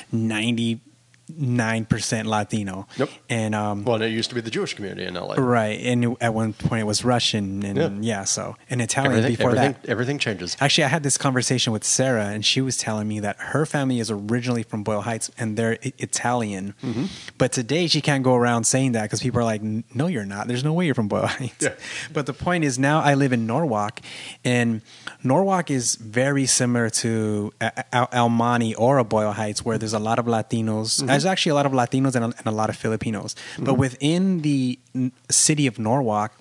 99% Latino. Yep. And um, Well, and it used to be the Jewish community in LA. right, and at one point it was Russian and Yeah. yeah, so and Italian Everything, before everything, that. everything changes. Actually, I had this conversation with Sarah, and she was telling me that her family is originally from Boyle Heights and they're I- Italian. Mm-hmm. But today she can't go around saying that because people are like, "No, you're not. There's no way you're from Boyle Heights." Yeah. But the point is, now I live in Norwalk, and Norwalk is very similar to A- A- Almani or a Boyle Heights, where there's a lot of Latinos. Mm-hmm. There's actually a lot of Latinos and a, and a lot of Filipinos. But within the n- city of Norwalk,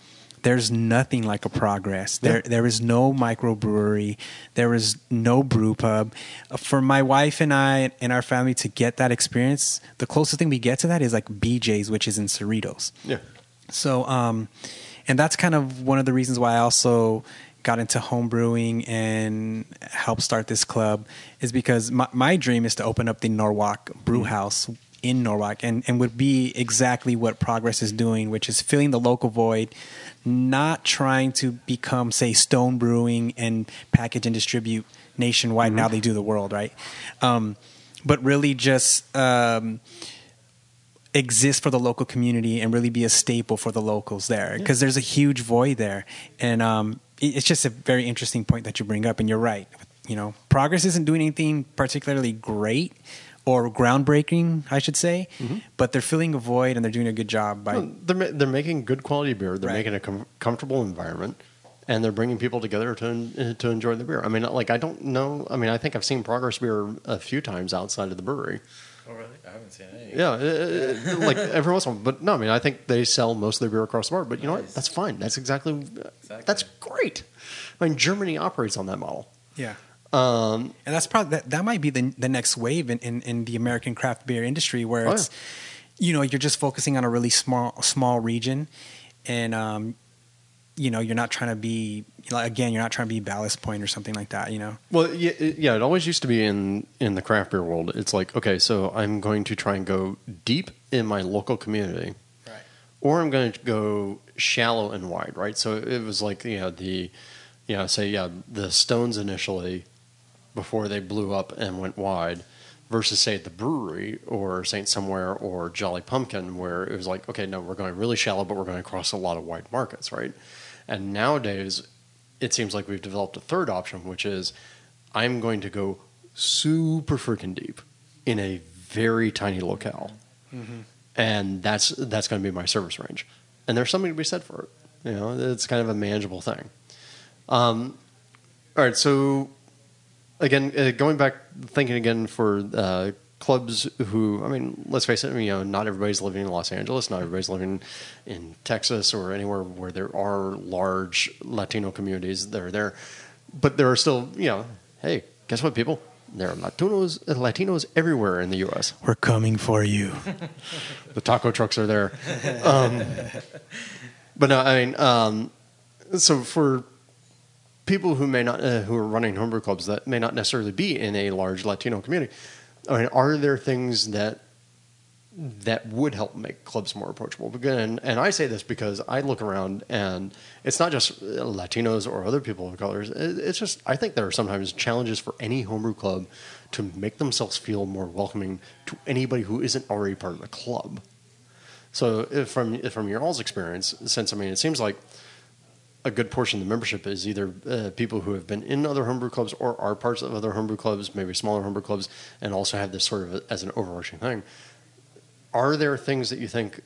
there's nothing like a progress. There, there is no microbrewery. There is no brew pub. For my wife and I and our family to get that experience, the closest thing we get to that is like BJ's, which is in Cerritos. Yeah. So, um, and that's kind of one of the reasons why I also got into home brewing and helped start this club is because my, my dream is to open up the Norwalk brew house in Norwalk and, and would be exactly what Progress is doing, which is filling the local void, not trying to become, say, Stone Brewing and package and distribute nationwide. Now they do the world, right? Um, but really just um, exist for the local community and really be a staple for the locals there because there's a huge void there and um, it's just a very interesting point that you bring up and you're right you know progress isn't doing anything particularly great or groundbreaking i should say mm-hmm. but they're filling a void and they're doing a good job by they're they're making good quality beer. They're Right. making a com- comfortable environment, and they're bringing people together to to enjoy the beer. I mean, like I don't know. I mean, I think I've seen Progress beer a few times outside of the brewery. Oh, really? I haven't seen any. Yeah, uh, uh, like every once in a while. But no, I mean, I think they sell most of their beer across the board. But you know what? That's fine. That's exactly, Exactly. that's great. I mean, Germany operates on that model. yeah Um, and that's probably that, that might be the, the next wave in, in, in the american craft beer industry where Oh, it's you know you're just focusing on a really small small region and um, you know you're not trying to be like again you're not trying to be ballast point or something like that you know Well, yeah, it- yeah. It always used to be in in the craft beer world. It's like, okay, so I'm going to try and go deep in my local community, Right. or I'm going to go shallow and wide, right? So it was like, you know, the, you know, say, yeah, the Stones initially, before they blew up and went wide, versus say the Bruery or Saint Somewhere or Jolly Pumpkin, where it was like, okay, no, we're going really shallow, but we're going to cross a lot of wide markets, right? And nowadays, it seems like we've developed a third option, which is I'm going to go super freaking deep in a very tiny locale, and that's that's going to be my service range. And there's something to be said for it. You know, it's kind of a manageable thing. Um, all right, so again, uh, going back, thinking again for uh, clubs who, I mean, let's face it, you know, not everybody's living in Los Angeles, not everybody's living in Texas or anywhere where there are large Latino communities that are there, but there are still, you know, hey, guess what, people? There are Latinos, Latinos everywhere in the U.S. we're coming for you The taco trucks are there. Um, but no, I mean, um, so for people who may not, uh, who are running homebrew clubs that may not necessarily be in a large Latino community, I mean, are there things that that would help make clubs more approachable? Again, and I say this because I look around and it's not just Latinos or other people of colors. It's just I think there are sometimes challenges for any homebrew club to make themselves feel more welcoming to anybody who isn't already part of the club. So, if from if from your all's experience, since I mean, it seems like a good portion of the membership is either uh, people who have been in other homebrew clubs or are parts of other homebrew clubs, maybe smaller homebrew clubs, and also have this sort of as an overarching thing. Are there things that you think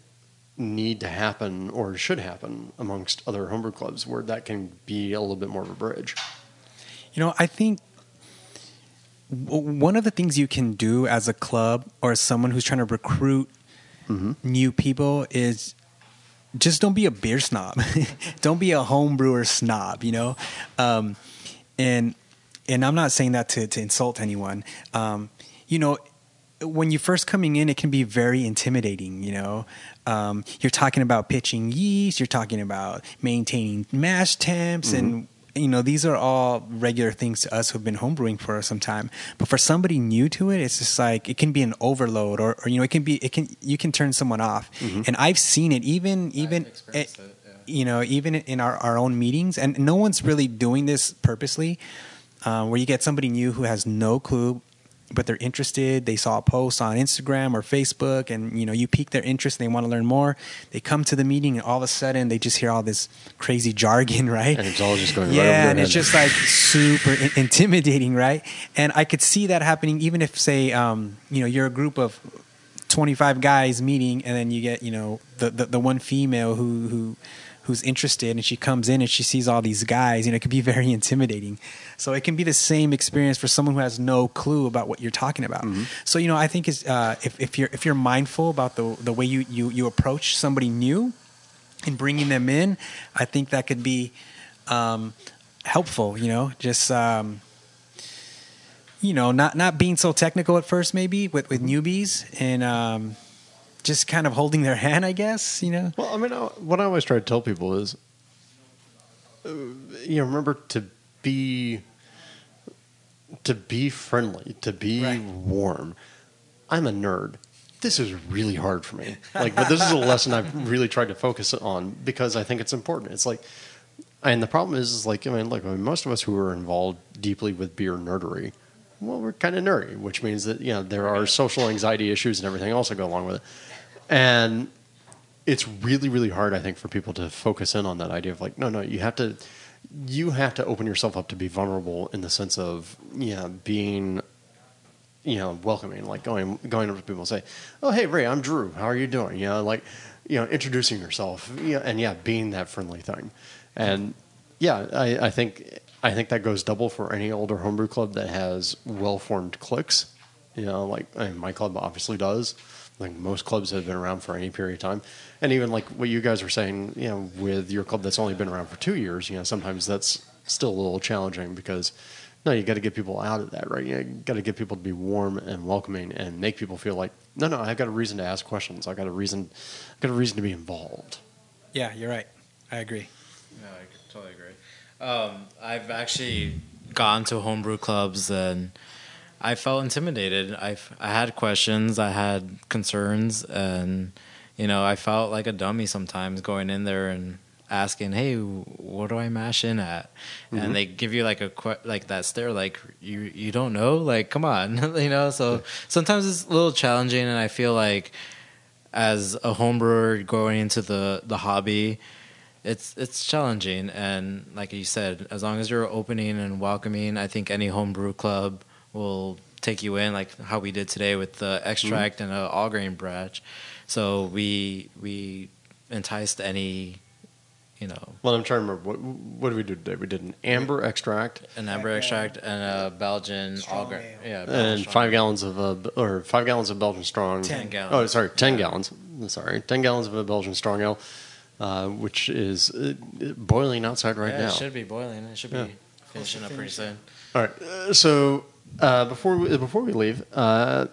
need to happen or should happen amongst other homebrew clubs where that can be a little bit more of a bridge? You know, I think one of the things you can do as a club or as someone who's trying to recruit new people is just don't be a beer snob. don't be a home brewer snob, you know? Um, and and I'm not saying that to, to insult anyone. Um, you know, when you're first coming in, it can be very intimidating, you know? Um, you're talking about pitching yeast, you're talking about maintaining mash temps and you know these are all regular things to us who've been homebrewing for some time. But for somebody new to it it's just like it can be an overload or, or you know it can be it can you can turn someone off. And i've seen it even even experienced eh, it, yeah. you know even in our, our own meetings. And no one's really doing this purposely uh, where you get somebody new who has no clue but they're interested. They saw a post on instagram or facebook and you know you pique their interest and they want to learn more. They come to the meeting and all of a sudden they just hear all this crazy jargon right? And it's all just going right yeah over their and it's just like super in- intimidating right? And i could see that happening even if say um, you know you're a group of 25 guys meeting and then you get you know the, the, the one female who who who's interested and she comes in and she sees all these guys you know it can be very intimidating. So it can be the same experience for someone who has no clue about what you're talking about. So you know i think is uh, if, if you're if you're mindful about the the way you you, you approach somebody new and bringing them in i think that could be um, helpful you know just um, you know not not being so technical at first maybe with with newbies and um, just kind of holding their hand i guess you know Well, I mean, I, what I always try to tell people is, uh, you know, remember to be to be friendly, to be Right. warm. I'm a nerd. This is really hard for me. Like, but this is a lesson I've really tried to focus on because I think it's important. It's like, and the problem is, is like, I mean, look, I mean, most of us who are involved deeply with beer nerdery, well, we're kind of nerdy, which means that you know there are social anxiety issues and everything else that go along with it, and it's really really hard i think for people to focus in on that idea of like no no you have to you have to open yourself up to be vulnerable in the sense of you know being you know welcoming like going going up to people and say oh hey ray i'm drew. How are you doing? You know like you know introducing yourself you know, and yeah being that friendly thing. And yeah I, I think i think that goes double for any older homebrew club that has well formed cliques. You know like I mean, my club obviously does like most clubs have been around for any period of time. And even like what you guys were saying you know with your club that's only been around for two years you know sometimes that's still a little challenging because no you got to get people out of that right? You got to get people to be warm and welcoming and make people feel like no no i've got a reason to ask questions. I've got a reason i've got a reason to be involved. Yeah you're right. I agree. No, I totally agree. Um, I've actually gone to homebrew clubs and I felt intimidated. I I had questions, I had concerns, and you know I felt like a dummy sometimes going in there and asking, "Hey, what do I mash in at?" And mm-hmm. they give you like a like that stare, like you you don't know, like come on, you know. So sometimes it's a little challenging, and I feel like as a homebrewer going into the the hobby it's it's challenging and like you said as long as you're opening and welcoming i think any homebrew club will take you in like how we did today with the extract and a all grain batch so we we enticed any you know. Well i'm trying to remember what, what did we do today? We did an amber extract. An amber extract and a belgian all grain yeah Belgian and five ale. gallons of uh, or five gallons of belgian strong. 10 gallons. oh sorry 10 Yeah. gallons. Sorry 10 gallons of a belgian strong ale uh, which is uh, boiling outside right yeah, now. it should be boiling. It should Yeah. be finishing up pretty soon. All right. Uh, so uh, before we, before we leave, uh,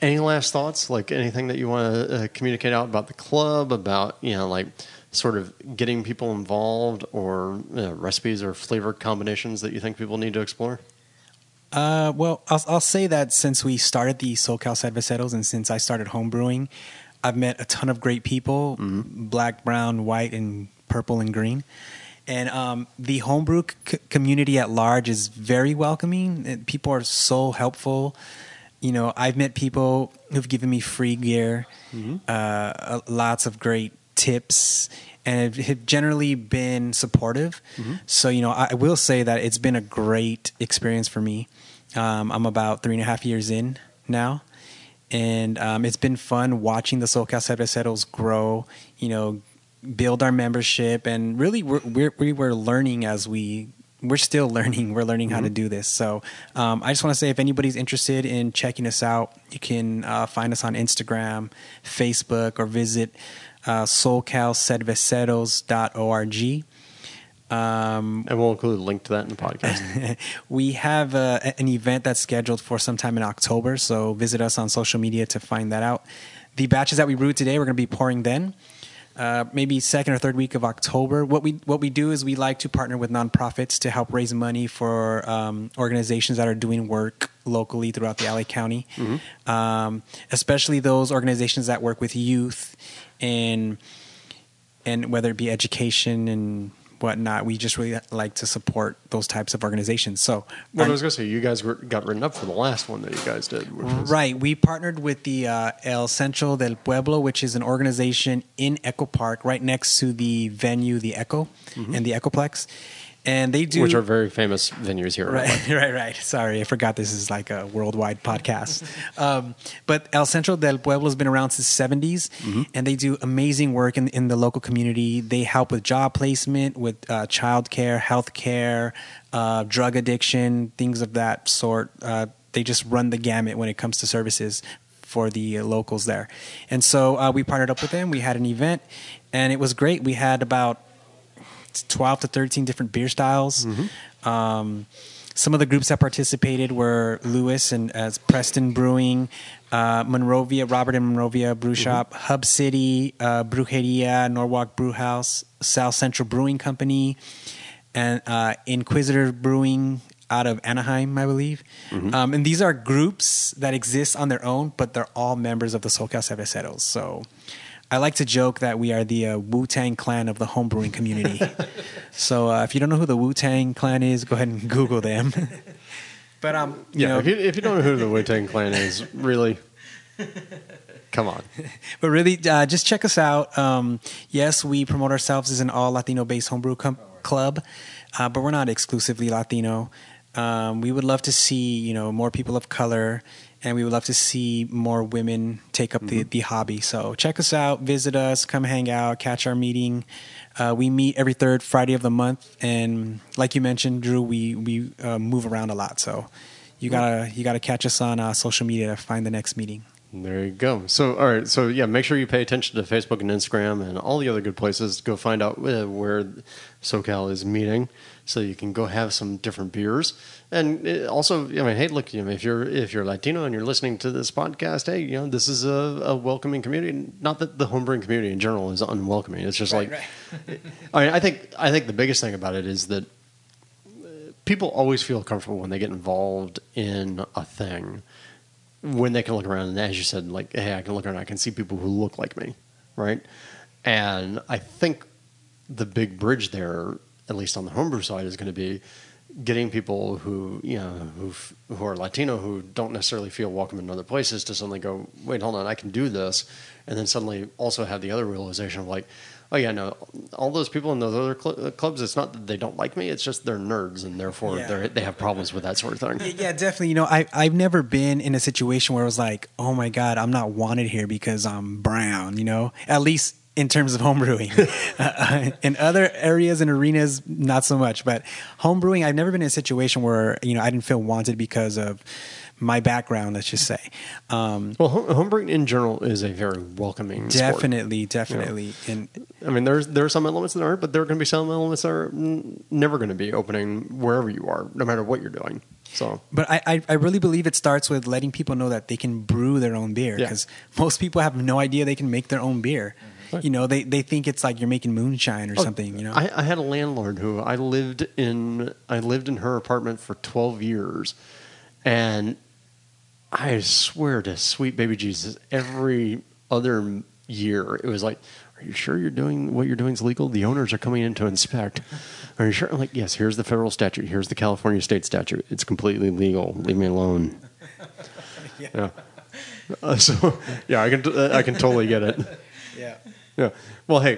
any last thoughts? Like anything that you want to uh, communicate out about the club, about you know, like sort of getting people involved, or uh, recipes or flavor combinations that you think people need to explore? Uh, well, I'll, I'll say that since we started the SoCal Cerveceros and since I started homebrewing, I've met a ton of great people black, brown, white, and purple and green. And um, the homebrew c- community at large is very welcoming. People are so helpful. You know, I've met people who've given me free gear, uh, uh, lots of great tips, and have- generally been supportive. So, you know, I I will say that it's been a great experience for me. Um, I'm about three and a half years in now, and um, it's been fun watching the SoCal Cerveceros grow. You know, build our membership, and really we're, we're, we were learning as we we're still learning. We're learning how to do this. So um, I just want to say, if anybody's interested in checking us out, you can uh, find us on Instagram, Facebook, or visit uh, SoCalCerveceros.org. Um, And we'll include a link to that in the podcast. we have uh, an event that's scheduled for sometime in October, so visit us on social media to find that out. The batches that we brewed today, we're going to be pouring then. Uh, maybe second or third week of October. What we what we do is we like to partner with nonprofits to help raise money for um, organizations that are doing work locally throughout the LA County, um, especially those organizations that work with youth and and whether it be education and whatnot. We just really like to support those types of organizations. So, What I was going to say, you guys were, got written up for the last one that you guys did. Which was, right, we partnered with the uh, El Centro del Pueblo, which is an organization in Echo Park, right next to the venue, the Echo, and the Echoplex. And they do Which are very famous venues here. Right, right, right. Sorry, I forgot this is like a worldwide podcast. Um, but El Centro del Pueblo has been around since the 70s, and they do amazing work in, in the local community. They help with job placement, with uh, child care, health care, uh, drug addiction, things of that sort. Uh, they just run the gamut when it comes to services for the locals there. And so uh, we partnered up with them. We had an event, and it was great. We had about 12 to 13 different beer styles. Um, some of the groups that participated were Lewis and as Preston Brewing, uh, Monrovia, Robert and Monrovia Brew Shop, Hub City, uh, Brujeria, Norwalk Brew House, South Central Brewing Company, and uh, Inquisitor Brewing out of Anaheim, I believe. Um, and these are groups that exist on their own, but they're all members of the SoCal Cerveceros. So I like to joke that we are the uh, Wu Tang clan of the homebrewing community. so uh, if you don't know who the Wu Tang clan is, go ahead and Google them. but um, you Yeah, know, if, you, if you don't know who the Wu Tang Clan is, really, come on. but really, uh, just check us out. Um, yes, we promote ourselves as an all Latino based homebrew com- club, uh, but we're not exclusively Latino. Um, we would love to see you know more people of color, and we would love to see more women take up the, the hobby. So check us out, visit us, come hang out, catch our meeting. Uh, we meet every third Friday of the month, and like you mentioned, Drew, we we uh, move around a lot. So you gotta you gotta catch us on uh, social media to find the next meeting. There you go. So, all right. So, yeah, make sure you pay attention to Facebook and Instagram and all the other good places to go find out uh, where SoCal is meeting, so you can go have some different beers. And also, I mean, hey, look, you know, if you're if you're Latino and you're listening to this podcast, hey, you know, this is a, a welcoming community. Not that the homebrewing community in general is unwelcoming. It's just like, I mean, I think I think the biggest thing about it is that uh, people always feel comfortable when they get involved in a thing when they can look around and as you said like hey i can look around i can see people who look like me right and i think the big bridge there at least on the homebrew side is going to be getting people who you know who who are latino who don't necessarily feel welcome in other places to suddenly go wait hold on i can do this and then suddenly also have the other realization of like oh yeah no all those people in those other cl- uh, clubs it's not that they don't like me it's just they're nerds and therefore Yeah. they're, they have problems with that sort of thing Yeah, definitely. You know, I I've never been in a situation where it was like, oh my god, I'm not wanted here because I'm brown. You know, at least in terms of homebrewing. uh, in other areas and arenas, not so much. But homebrewing, I've never been in a situation where you know I didn't feel wanted because of my background. Let's just say. Um, Well, home, homebrewing in general is a very welcoming. sport. definitely, definitely, and I mean, there's there are some elements that aren't, but there are going to be some elements that are never going to be opening wherever you are, no matter what you're doing. So But I, I, really believe it starts with letting people know that they can brew their own beer Yeah. because most people have no idea they can make their own beer. You know, they, they think it's like you're making moonshine or something. You know, Oh, I, I had a landlord who I lived in. I lived in her apartment for 12 years, and I swear to sweet baby Jesus, every other year it was like, "Are you sure you're doing what you're doing is legal? The owners are coming in to inspect. Are you sure?" I'm like, "Yes. Here's the federal statute. Here's the California state statute. It's completely legal. Leave me alone." yeah. Uh, so yeah, I can uh, I can totally get it. yeah. Yeah. Well, hey,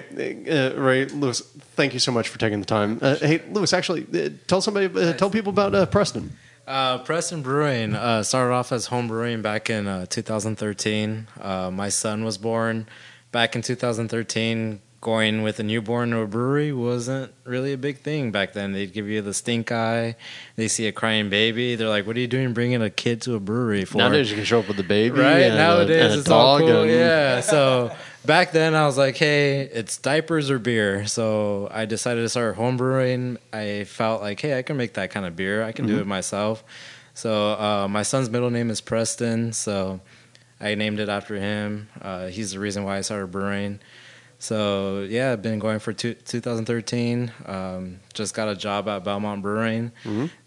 uh, Ray, Lewis, thank you so much for taking the time. Uh, hey, Lewis, actually, uh, tell somebody, uh, tell people about uh, Preston. Uh, Preston Brewing uh, started off as home brewing back in uh, 2013. Uh, my son was born back in 2013. going with a newborn to a brewery wasn't really a big thing back then. They'd give you the stink eye. They see a crying baby. They're like, "What are you doing bringing a kid to a brewery for?" Nowadays you can show up with a baby, right and nowadays a, and a it's dog, all cool. and yeah. So back then I was like, "Hey, it's diapers or beer." So I decided to start homebrewing. I felt like, "Hey, I can make that kind of beer. I can do it myself." So uh, my son's middle name is Preston. So I named it after him. Uh, he's the reason why I started brewing. So yeah, I've been going for two, 2013. Um, just got a job at Belmont Brewing,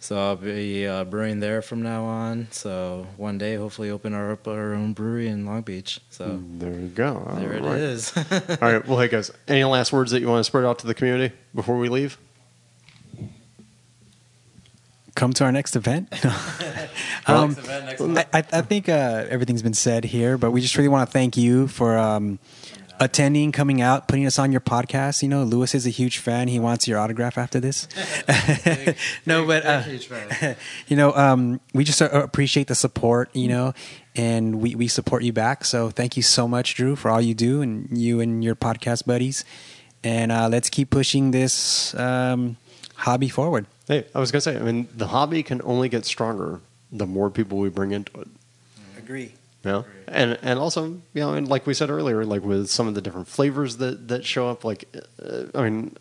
so I'll be uh, brewing there from now on. So one day, hopefully, open our up our own brewery in Long Beach. So there you go. All there it right. is. All right. Well, hey guys, any last words that you want to spread out to the community before we leave? Come to our next event. um, I, I I think uh, everything's been said here, but we just really want to thank you for um, attending, coming out, putting us on your podcast. You know, Lewis is a huge fan. He wants your autograph after this. no, but uh, you know, um, we just uh, appreciate the support. You know, and we we support you back. So thank you so much, Drew, for all you do, and you and your podcast buddies. And uh, let's keep pushing this um, hobby forward. Hey, I was gonna say, I mean, the hobby can only get stronger the more people we bring into it. Agree. Know? And and also, you know, and like we said earlier, like with some of the different flavors that that show up, like, uh, I mean,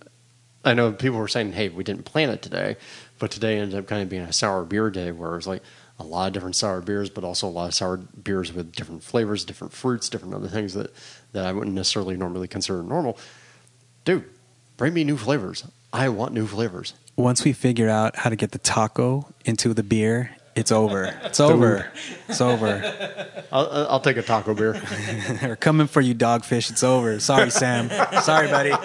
I know people were saying, hey, we didn't plan it today, but today ended up kind of being a sour beer day, where it's like a lot of different sour beers, but also a lot of sour beers with different flavors, different fruits, different other things that that I wouldn't necessarily normally consider normal. Dude, bring me new flavors. I want new flavors. once we figure out how to get the taco into the beer, it's over. It's over. It's over. I'll, I'll take a taco beer. We're coming for you, dogfish. It's over. Sorry, Sam. Sorry, buddy. All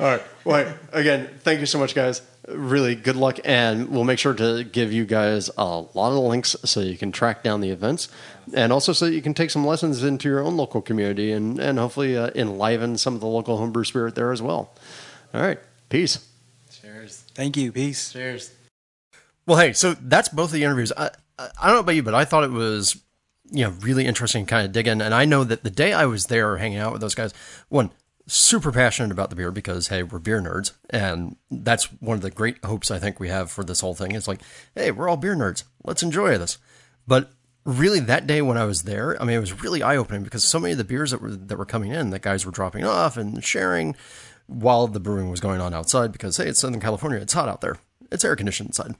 right. Well, again, thank you so much, guys. Really good luck, and we'll make sure to give you guys a lot of links so you can track down the events, and also so you can take some lessons into your own local community and and hopefully uh, enliven some of the local homebrew spirit there as well. All right. Peace. Cheers. Thank you. Peace. Cheers. Well, hey, so that's both of the interviews. I, I don't know about you, but I thought it was, you know, really interesting kind of digging. And I know that the day I was there hanging out with those guys, one, super passionate about the beer because, hey, we're beer nerds. And that's one of the great hopes I think we have for this whole thing. It's like, hey, we're all beer nerds. Let's enjoy this. But really, that day when I was there, I mean, it was really eye opening because so many of the beers that were, that were coming in, that guys were dropping off and sharing while the brewing was going on outside because, hey, it's Southern California. It's hot out there. It's air conditioned inside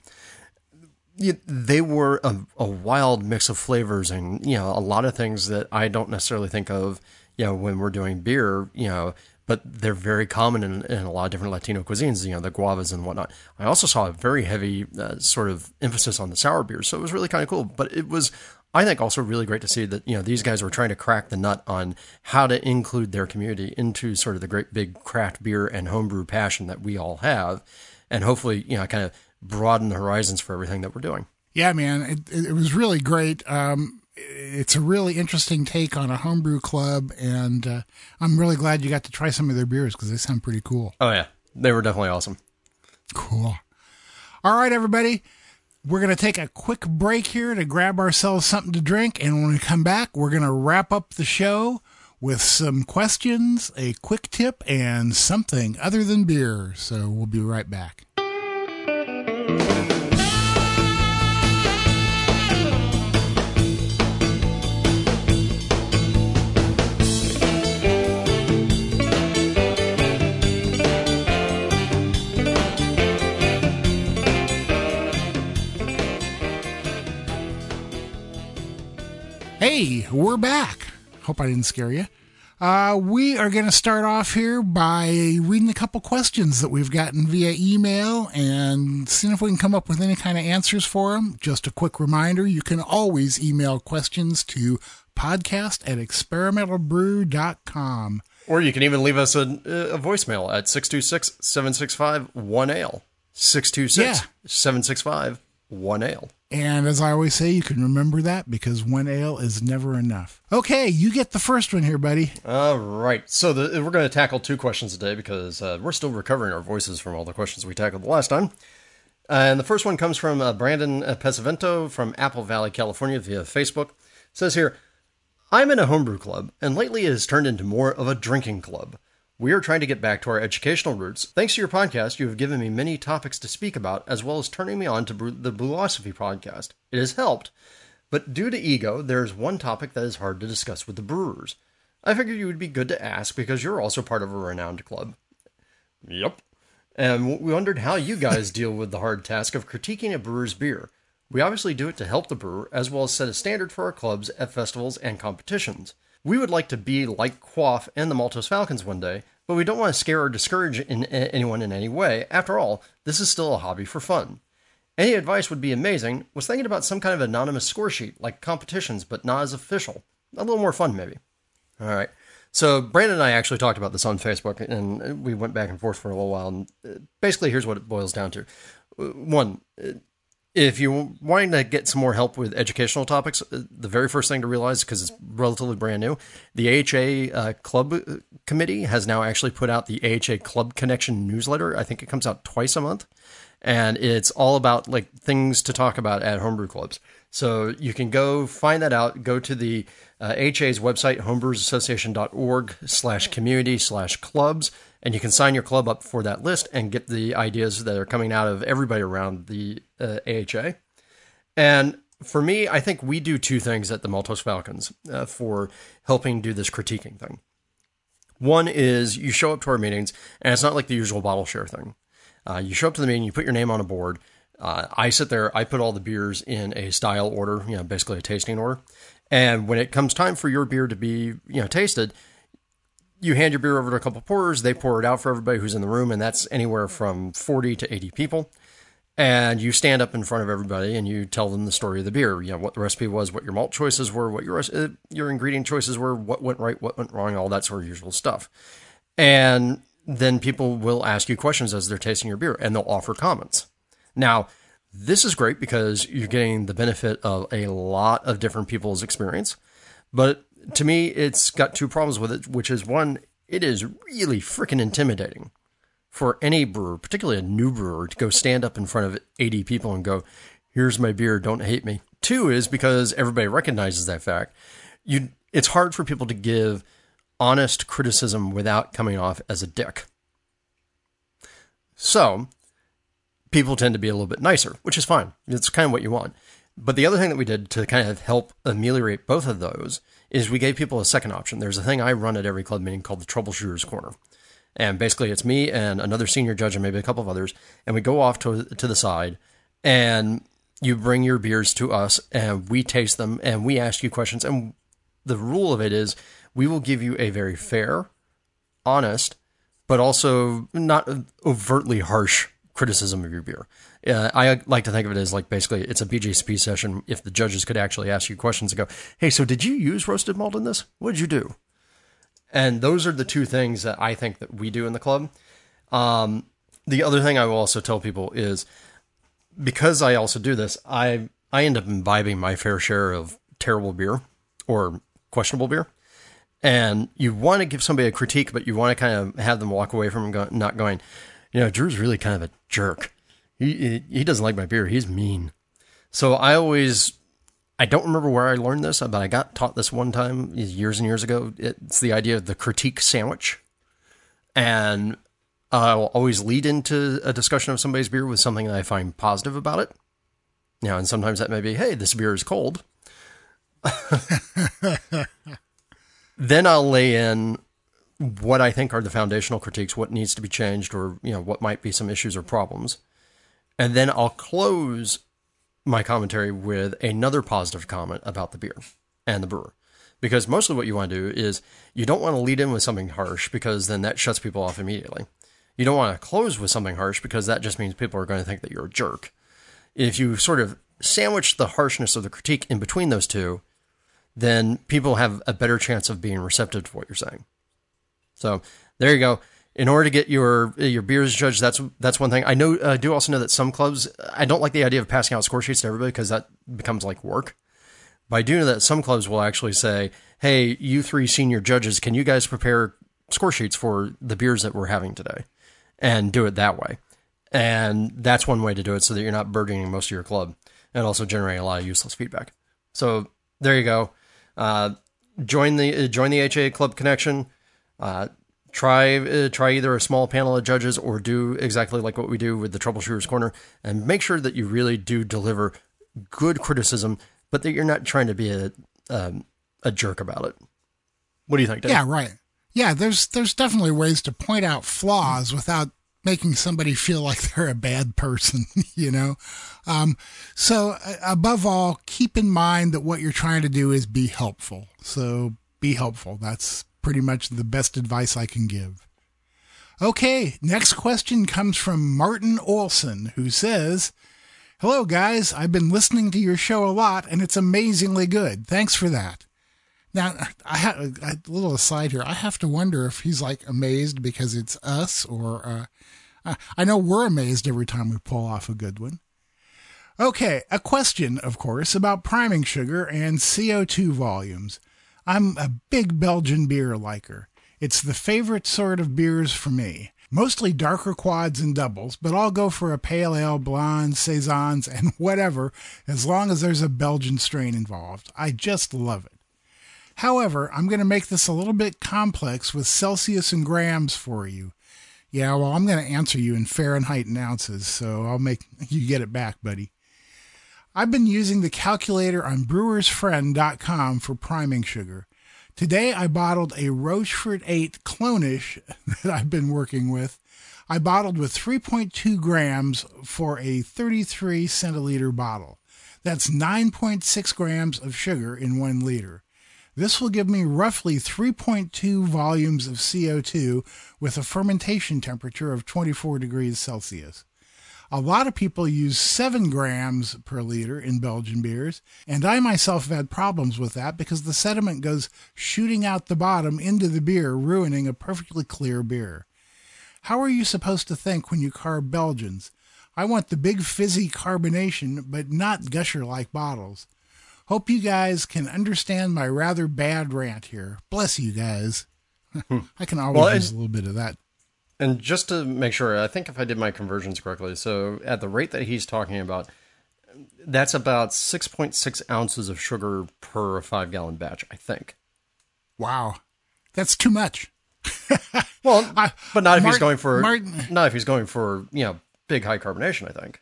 they were a, a wild mix of flavors and you know a lot of things that I don't necessarily think of you know when we're doing beer you know but they're very common in, in a lot of different Latino cuisines you know the guavas and whatnot. I also saw a very heavy uh, sort of emphasis on the sour beers so it was really kind of cool but it was I think also really great to see that you know these guys were trying to crack the nut on how to include their community into sort of the great big craft beer and homebrew passion that we all have and hopefully you know kind of broaden the horizons for everything that we're doing. Yeah, man, it, it, was really great. Um, it's a really interesting take on a homebrew club, and uh, I'm really glad you got to try some of their beers because they sound pretty cool. Oh yeah, they were definitely awesome. Cool. All right, everybody. We're going to take a quick break here to grab ourselves something to drink. And when we come back, we're going to wrap up the show with some questions, a quick tip, and something other than beer. So we'll be right back. Hey, we're back. Hope I didn't scare you. Uh, we are going to start off here by reading a couple questions that we've gotten via email and seeing if we can come up with any kind of answers for them. Just a quick reminder you can always email questions to podcast at experimentalbrew.com. Or you can even leave us a, a voicemail at 626 765 1Ale. 626 765 1Ale. And as I always say, you can remember that because one ale is never enough. Okay, you get the first one here, buddy. All right. So the, we're going to tackle two questions today because uh, we're still recovering our voices from all the questions we tackled the last time. Uh, and the first one comes from uh, Brandon Pesavento from Apple Valley, California via Facebook. It says here, I'm in a homebrew club, and lately it has turned into more of a drinking club. We are trying to get back to our educational roots. Thanks to your podcast, you have given me many topics to speak about, as well as turning me on to the Brülosophy podcast. It has helped, but due to ego, there is one topic that is hard to discuss with the brewers. I figured you would be good to ask because you're also part of a renowned club. Yep. And we wondered how you guys deal with the hard task of critiquing a brewer's beer. We obviously do it to help the brewer, as well as set a standard for our clubs at festivals and competitions. We would like to be like Quaff and the Maltose Falcons one day, but we don't want to scare or discourage in, anyone in any way. After all, this is still a hobby for fun. Any advice would be amazing. Was thinking about some kind of anonymous score sheet, like competitions, but not as official. A little more fun, maybe. All right. So Brandon and I actually talked about this on Facebook, and we went back and forth for a little while. And uh, basically, here's what it boils down to: uh, one, uh, if you're wanting to get some more help with educational topics, the very first thing to realize, because it's relatively brand new, the AHA uh, Club Committee has now actually put out the AHA Club Connection newsletter. I think it comes out twice a month and it's all about like things to talk about at homebrew clubs. So you can go find that out. Go to the uh, HA's website, homebrewersassociation.org slash community slash clubs, and you can sign your club up for that list and get the ideas that are coming out of everybody around the uh, AHA. And for me, I think we do two things at the Maltose Falcons uh, for helping do this critiquing thing. One is you show up to our meetings, and it's not like the usual bottle share thing. Uh, you show up to the meeting, you put your name on a board. Uh, I sit there, I put all the beers in a style order, you know, basically a tasting order. And when it comes time for your beer to be, you know, tasted, you hand your beer over to a couple pourers. They pour it out for everybody who's in the room, and that's anywhere from 40 to 80 people. And you stand up in front of everybody and you tell them the story of the beer. You know what the recipe was, what your malt choices were, what your uh, your ingredient choices were, what went right, what went wrong, all that sort of usual stuff. And then people will ask you questions as they're tasting your beer and they'll offer comments. Now, this is great because you're getting the benefit of a lot of different people's experience. But to me, it's got two problems with it, which is one, it is really freaking intimidating for any brewer, particularly a new brewer, to go stand up in front of 80 people and go, here's my beer, don't hate me. Two is because everybody recognizes that fact. You, it's hard for people to give honest criticism without coming off as a dick. So, people tend to be a little bit nicer, which is fine. It's kind of what you want. But the other thing that we did to kind of help ameliorate both of those is we gave people a second option. There's a thing I run at every club meeting called the Troubleshooters Corner. And basically, it's me and another senior judge and maybe a couple of others. And we go off to, to the side and you bring your beers to us and we taste them and we ask you questions. And the rule of it is we will give you a very fair, honest, but also not overtly harsh criticism of your beer. Uh, I like to think of it as like basically it's a BJCP session. If the judges could actually ask you questions and go, "Hey, so did you use roasted malt in this? What did you do?" And those are the two things that I think that we do in the club. Um, the other thing I will also tell people is because I also do this, I I end up imbibing my fair share of terrible beer or questionable beer and you want to give somebody a critique, but you want to kind of have them walk away from go, not going, you know, Drew's really kind of a jerk. He, he doesn't like my beer. He's mean. So I always, I don't remember where I learned this, but I got taught this one time years and years ago. It's the idea of the critique sandwich. And I'll always lead into a discussion of somebody's beer with something that I find positive about it. Now, and sometimes that may be, hey, this beer is cold. Then I'll lay in what I think are the foundational critiques, what needs to be changed, or you know what might be some issues or problems, and then I'll close my commentary with another positive comment about the beer and the brewer. Because mostly what you want to do is you don't want to lead in with something harsh because then that shuts people off immediately. You don't want to close with something harsh because that just means people are going to think that you're a jerk. If you sort of sandwich the harshness of the critique in between those two, then people have a better chance of being receptive to what you're saying. So there you go. In order to get your your beers judged, that's that's one thing. I know. I do also know that some clubs. I don't like the idea of passing out score sheets to everybody because that becomes like work. But I do know that some clubs will actually say, "Hey, you three senior judges, can you guys prepare score sheets for the beers that we're having today?" And do it that way. And that's one way to do it, so that you're not burdening most of your club, and also generating a lot of useless feedback. So there you go. Uh, join the uh, join the HA Club Connection. Uh, try uh, try either a small panel of judges or do exactly like what we do with the Troubleshooters Corner, and make sure that you really do deliver good criticism, but that you're not trying to be a um, a jerk about it. What do you think? Dave? Yeah, right. Yeah, there's there's definitely ways to point out flaws without making somebody feel like they're a bad person, you know. Um, so uh, above all, keep in mind that what you're trying to do is be helpful. So be helpful. That's pretty much the best advice I can give. Okay, next question comes from Martin Olson, who says, Hello, guys. I've been listening to your show a lot, and it's amazingly good. Thanks for that. Now, I have a little aside here. I have to wonder if he's like amazed because it's us, or uh, I know we're amazed every time we pull off a good one. Okay, a question, of course, about priming sugar and CO2 volumes. I'm a big Belgian beer liker. It's the favorite sort of beers for me. Mostly darker quads and doubles, but I'll go for a pale ale, blonde, saisons, and whatever, as long as there's a Belgian strain involved. I just love it. However, I'm going to make this a little bit complex with Celsius and grams for you. Yeah, well, I'm going to answer you in Fahrenheit and ounces, so I'll make you get it back, buddy. I've been using the calculator on brewersfriend.com for priming sugar. Today I bottled a Rochefort 8 Clonish that I've been working with. I bottled with 3.2 grams for a 33 centiliter bottle. That's 9.6 grams of sugar in one liter. This will give me roughly 3.2 volumes of CO2 with a fermentation temperature of 24 degrees Celsius. A lot of people use 7 grams per liter in Belgian beers, and I myself have had problems with that because the sediment goes shooting out the bottom into the beer, ruining a perfectly clear beer. How are you supposed to think when you carb Belgians? I want the big fizzy carbonation, but not gusher like bottles. Hope you guys can understand my rather bad rant here. Bless you guys. I can always well, use a little bit of that. And just to make sure, I think if I did my conversions correctly, so at the rate that he's talking about, that's about 6.6 ounces of sugar per five gallon batch, I think. Wow. That's too much. well, I, but not if Martin, he's going for Martin, not if he's going for you know big high carbonation. I think.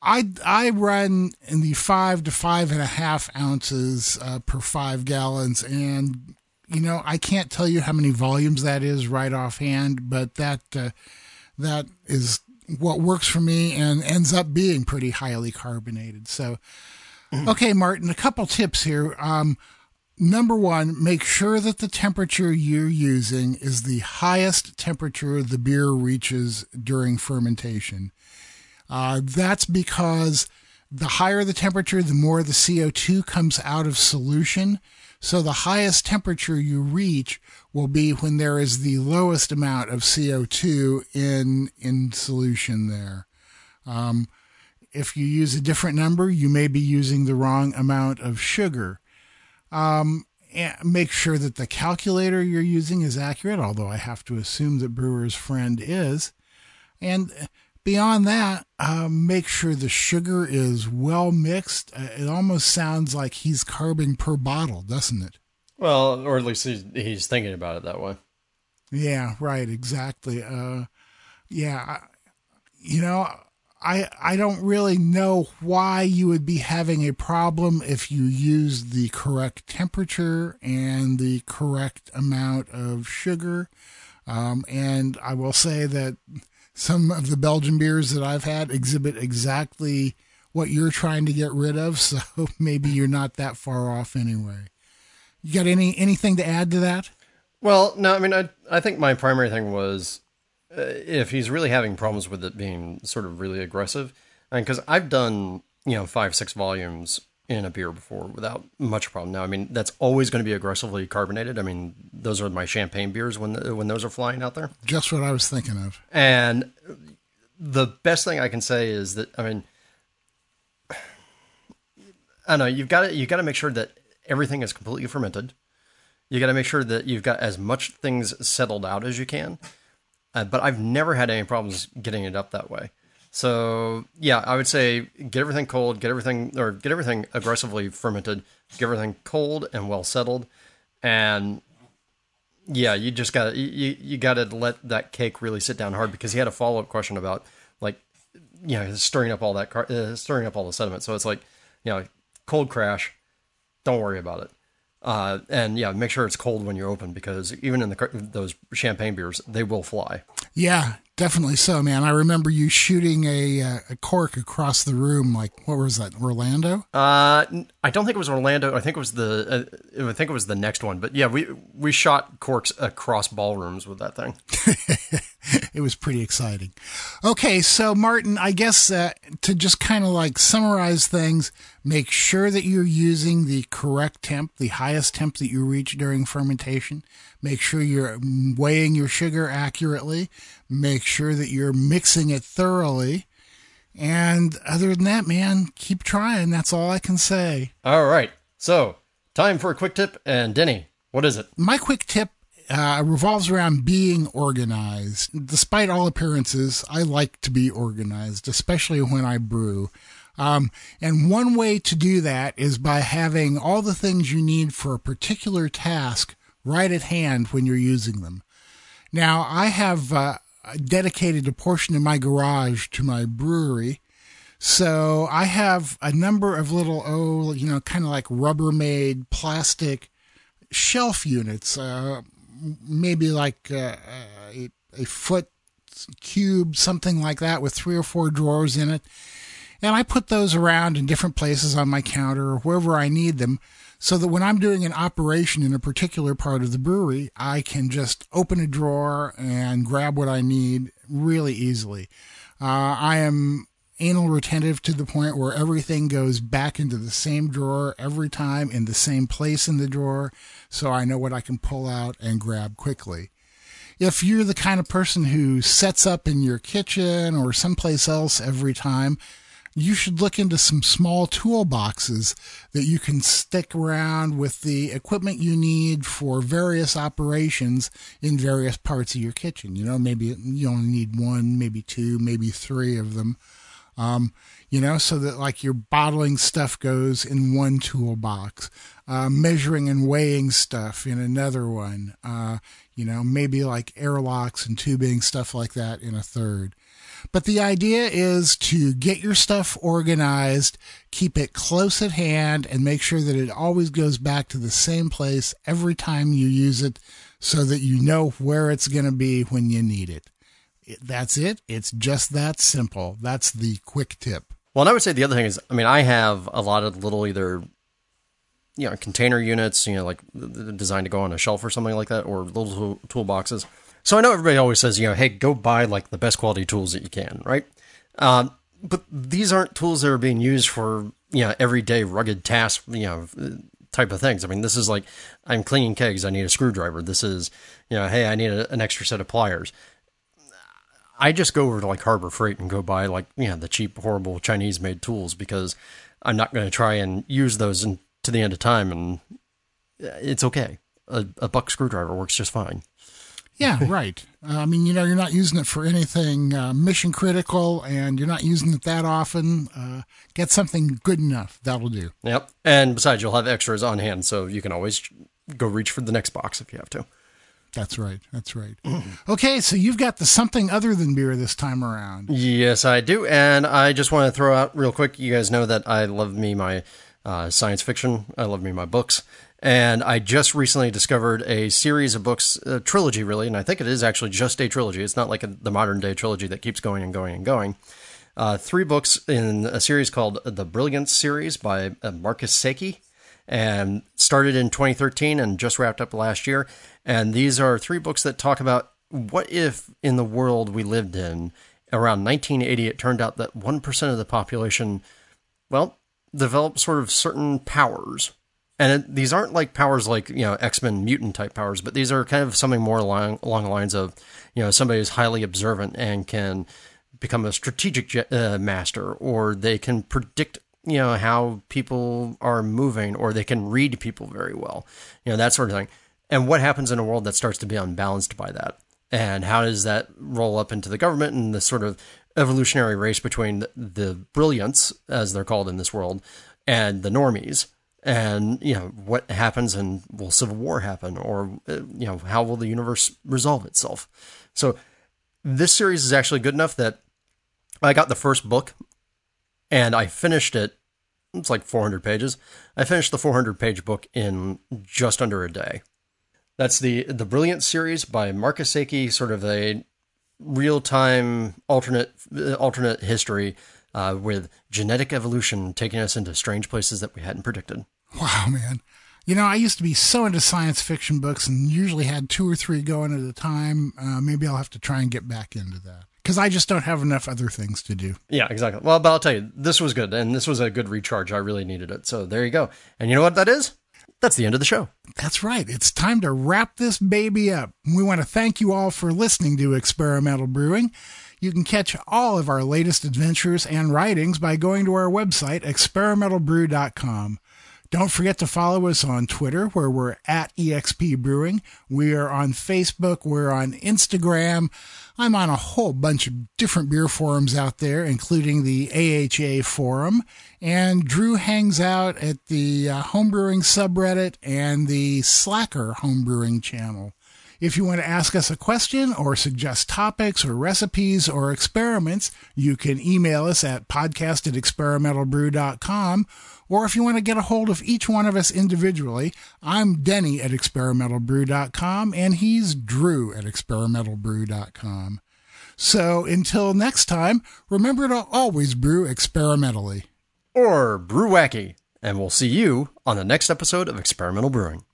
I I run in the five to five and a half ounces uh, per five gallons, and you know I can't tell you how many volumes that is right offhand, but that uh, that is what works for me and ends up being pretty highly carbonated. So, okay, Martin, a couple tips here. Um, number one, make sure that the temperature you're using is the highest temperature the beer reaches during fermentation. Uh, that's because the higher the temperature, the more the CO2 comes out of solution. So the highest temperature you reach will be when there is the lowest amount of CO2 in in solution there. Um, if you use a different number, you may be using the wrong amount of sugar. Um, make sure that the calculator you're using is accurate, although I have to assume that Brewer's Friend is. And Beyond that, uh, make sure the sugar is well mixed. Uh, it almost sounds like he's carbing per bottle, doesn't it? Well, or at least he's, he's thinking about it that way. Yeah, right, exactly. Uh, yeah, you know, I I don't really know why you would be having a problem if you use the correct temperature and the correct amount of sugar. Um, and I will say that some of the Belgian beers that I've had exhibit exactly what you're trying to get rid of, so maybe you're not that far off anyway. You got any anything to add to that? Well, no, I mean, I I think my primary thing was uh, if he's really having problems with it being sort of really aggressive, because I've done you know five six volumes in a beer before without much problem. Now, I mean, that's always going to be aggressively carbonated. I mean, those are my champagne beers when the, when those are flying out there. Just what I was thinking of. And the best thing I can say is that I mean, I don't know. You've got to you got to make sure that everything is completely fermented. You got to make sure that you've got as much things settled out as you can. Uh, but I've never had any problems getting it up that way. So yeah, I would say get everything cold, get everything or get everything aggressively fermented, get everything cold and well settled, and yeah, you just got you you got to let that cake really sit down hard because he had a follow up question about like you know stirring up all that car- uh, stirring up all the sediment. So it's like you know cold crash, don't worry about it. Uh, and yeah, make sure it's cold when you open because even in the those champagne beers, they will fly. Yeah, definitely so, man. I remember you shooting a uh, a cork across the room. Like, what was that? Orlando? Uh, I don't think it was Orlando. I think it was the uh, I think it was the next one. But yeah, we we shot corks across ballrooms with that thing. it was pretty exciting. Okay, so Martin, I guess uh, to just kind of like summarize things, make sure that you're using the correct temp, the highest temp that you reach during fermentation. Make sure you're weighing your sugar accurately. Make sure that you're mixing it thoroughly. And other than that, man, keep trying. That's all I can say. All right, so time for a quick tip. And Denny, what is it? My quick tip uh, revolves around being organized. Despite all appearances, I like to be organized, especially when I brew. Um, and one way to do that is by having all the things you need for a particular task right at hand when you're using them. Now, I have uh, dedicated a portion of my garage to my brewery. So I have a number of little, oh, you know, kind of like Rubbermaid plastic shelf units, uh, maybe like uh, a, a foot cube, something like that, with three or four drawers in it. And I put those around in different places on my counter or wherever I need them so that when I'm doing an operation in a particular part of the brewery, I can just open a drawer and grab what I need really easily. Uh, I am anal retentive to the point where everything goes back into the same drawer every time in the same place in the drawer so I know what I can pull out and grab quickly. If you're the kind of person who sets up in your kitchen or someplace else every time, you should look into some small toolboxes that you can stick around with the equipment you need for various operations in various parts of your kitchen. You know, maybe you only need one, maybe two, maybe three of them. Um, you know, so that like your bottling stuff goes in one toolbox, uh, measuring and weighing stuff in another one, uh, you know, maybe like airlocks and tubing, stuff like that in a third. But the idea is to get your stuff organized, keep it close at hand, and make sure that it always goes back to the same place every time you use it so that you know where it's going to be when you need it. That's it. It's just that simple. That's the quick tip. Well, and I would say the other thing is, I mean, I have a lot of little either, you know, container units, you know, like designed to go on a shelf or something like that, or little toolboxes. So I know everybody always says, you know, hey, go buy like the best quality tools that you can, right? Um, but these aren't tools that are being used for, you know, everyday rugged tasks, you know, type of things. I mean, this is like, I'm cleaning kegs, I need a screwdriver. This is, you know, hey, I need a, an extra set of pliers. I just go over to like Harbor Freight and go buy like, you know, the cheap, horrible Chinese made tools because I'm not going to try and use those in, to the end of time. And it's okay. A, a buck screwdriver works just fine. Yeah, right. Uh, I mean, you know, you're not using it for anything uh, mission critical, and you're not using it that often. Uh, get something good enough. That'll do. Yep. And besides, you'll have extras on hand, so you can always go reach for the next box if you have to. That's right. That's right. okay, so you've got the something other than beer this time around. Yes, I do. And I just want to throw out real quick you guys know that I love me my uh, science fiction, I love me my books. And I just recently discovered a series of books, a trilogy really, and I think it is actually just a trilogy. It's not like a, the modern day trilogy that keeps going and going and going. Uh, three books in a series called the Brilliance series by uh, Marcus Sakey, and started in 2013 and just wrapped up last year. And these are three books that talk about what if in the world we lived in around 1980 it turned out that 1% of the population, well, developed sort of certain powers and it, these aren't like powers like you know X Men mutant type powers, but these are kind of something more along along the lines of you know somebody who's highly observant and can become a strategic uh, master, or they can predict you know how people are moving, or they can read people very well, you know that sort of thing. And what happens in a world that starts to be unbalanced by that? and how does that roll up into the government and the sort of evolutionary race between the, the brilliants, as they're called in this world, and the normies. And you know what happens, and will civil war happen, or uh, you know how will the universe resolve itself? So this series is actually good enough that I got the first book, and I finished it. It's like 400 pages. I finished the 400 page book in just under a day. That's the the Brilliant series by Marcus Sakey, sort of a real time alternate alternate history uh, with genetic evolution taking us into strange places that we hadn't predicted. Wow, man. You know, I used to be so into science fiction books and usually had two or three going at a time. Uh, maybe I'll have to try and get back into that because I just don't have enough other things to do. Yeah, exactly. Well, but I'll tell you, this was good, and this was a good recharge. I really needed it. So there you go. And you know what that is? That's the end of the show. That's right. It's time to wrap this baby up. We want to thank you all for listening to Experimental Brewing. You can catch all of our latest adventures and writings by going to our website, experimentalbrew.com. Don't forget to follow us on Twitter, where we're at EXP Brewing. We are on Facebook. We're on Instagram. I'm on a whole bunch of different beer forums out there, including the AHA forum. And Drew hangs out at the uh, homebrewing subreddit and the Slacker homebrewing channel. If you want to ask us a question or suggest topics or recipes or experiments, you can email us at podcast at experimentalbrew.com. Or if you want to get a hold of each one of us individually, I'm Denny at experimentalbrew.com and he's Drew at experimentalbrew.com. So until next time, remember to always brew experimentally. Or brew wacky. And we'll see you on the next episode of Experimental Brewing.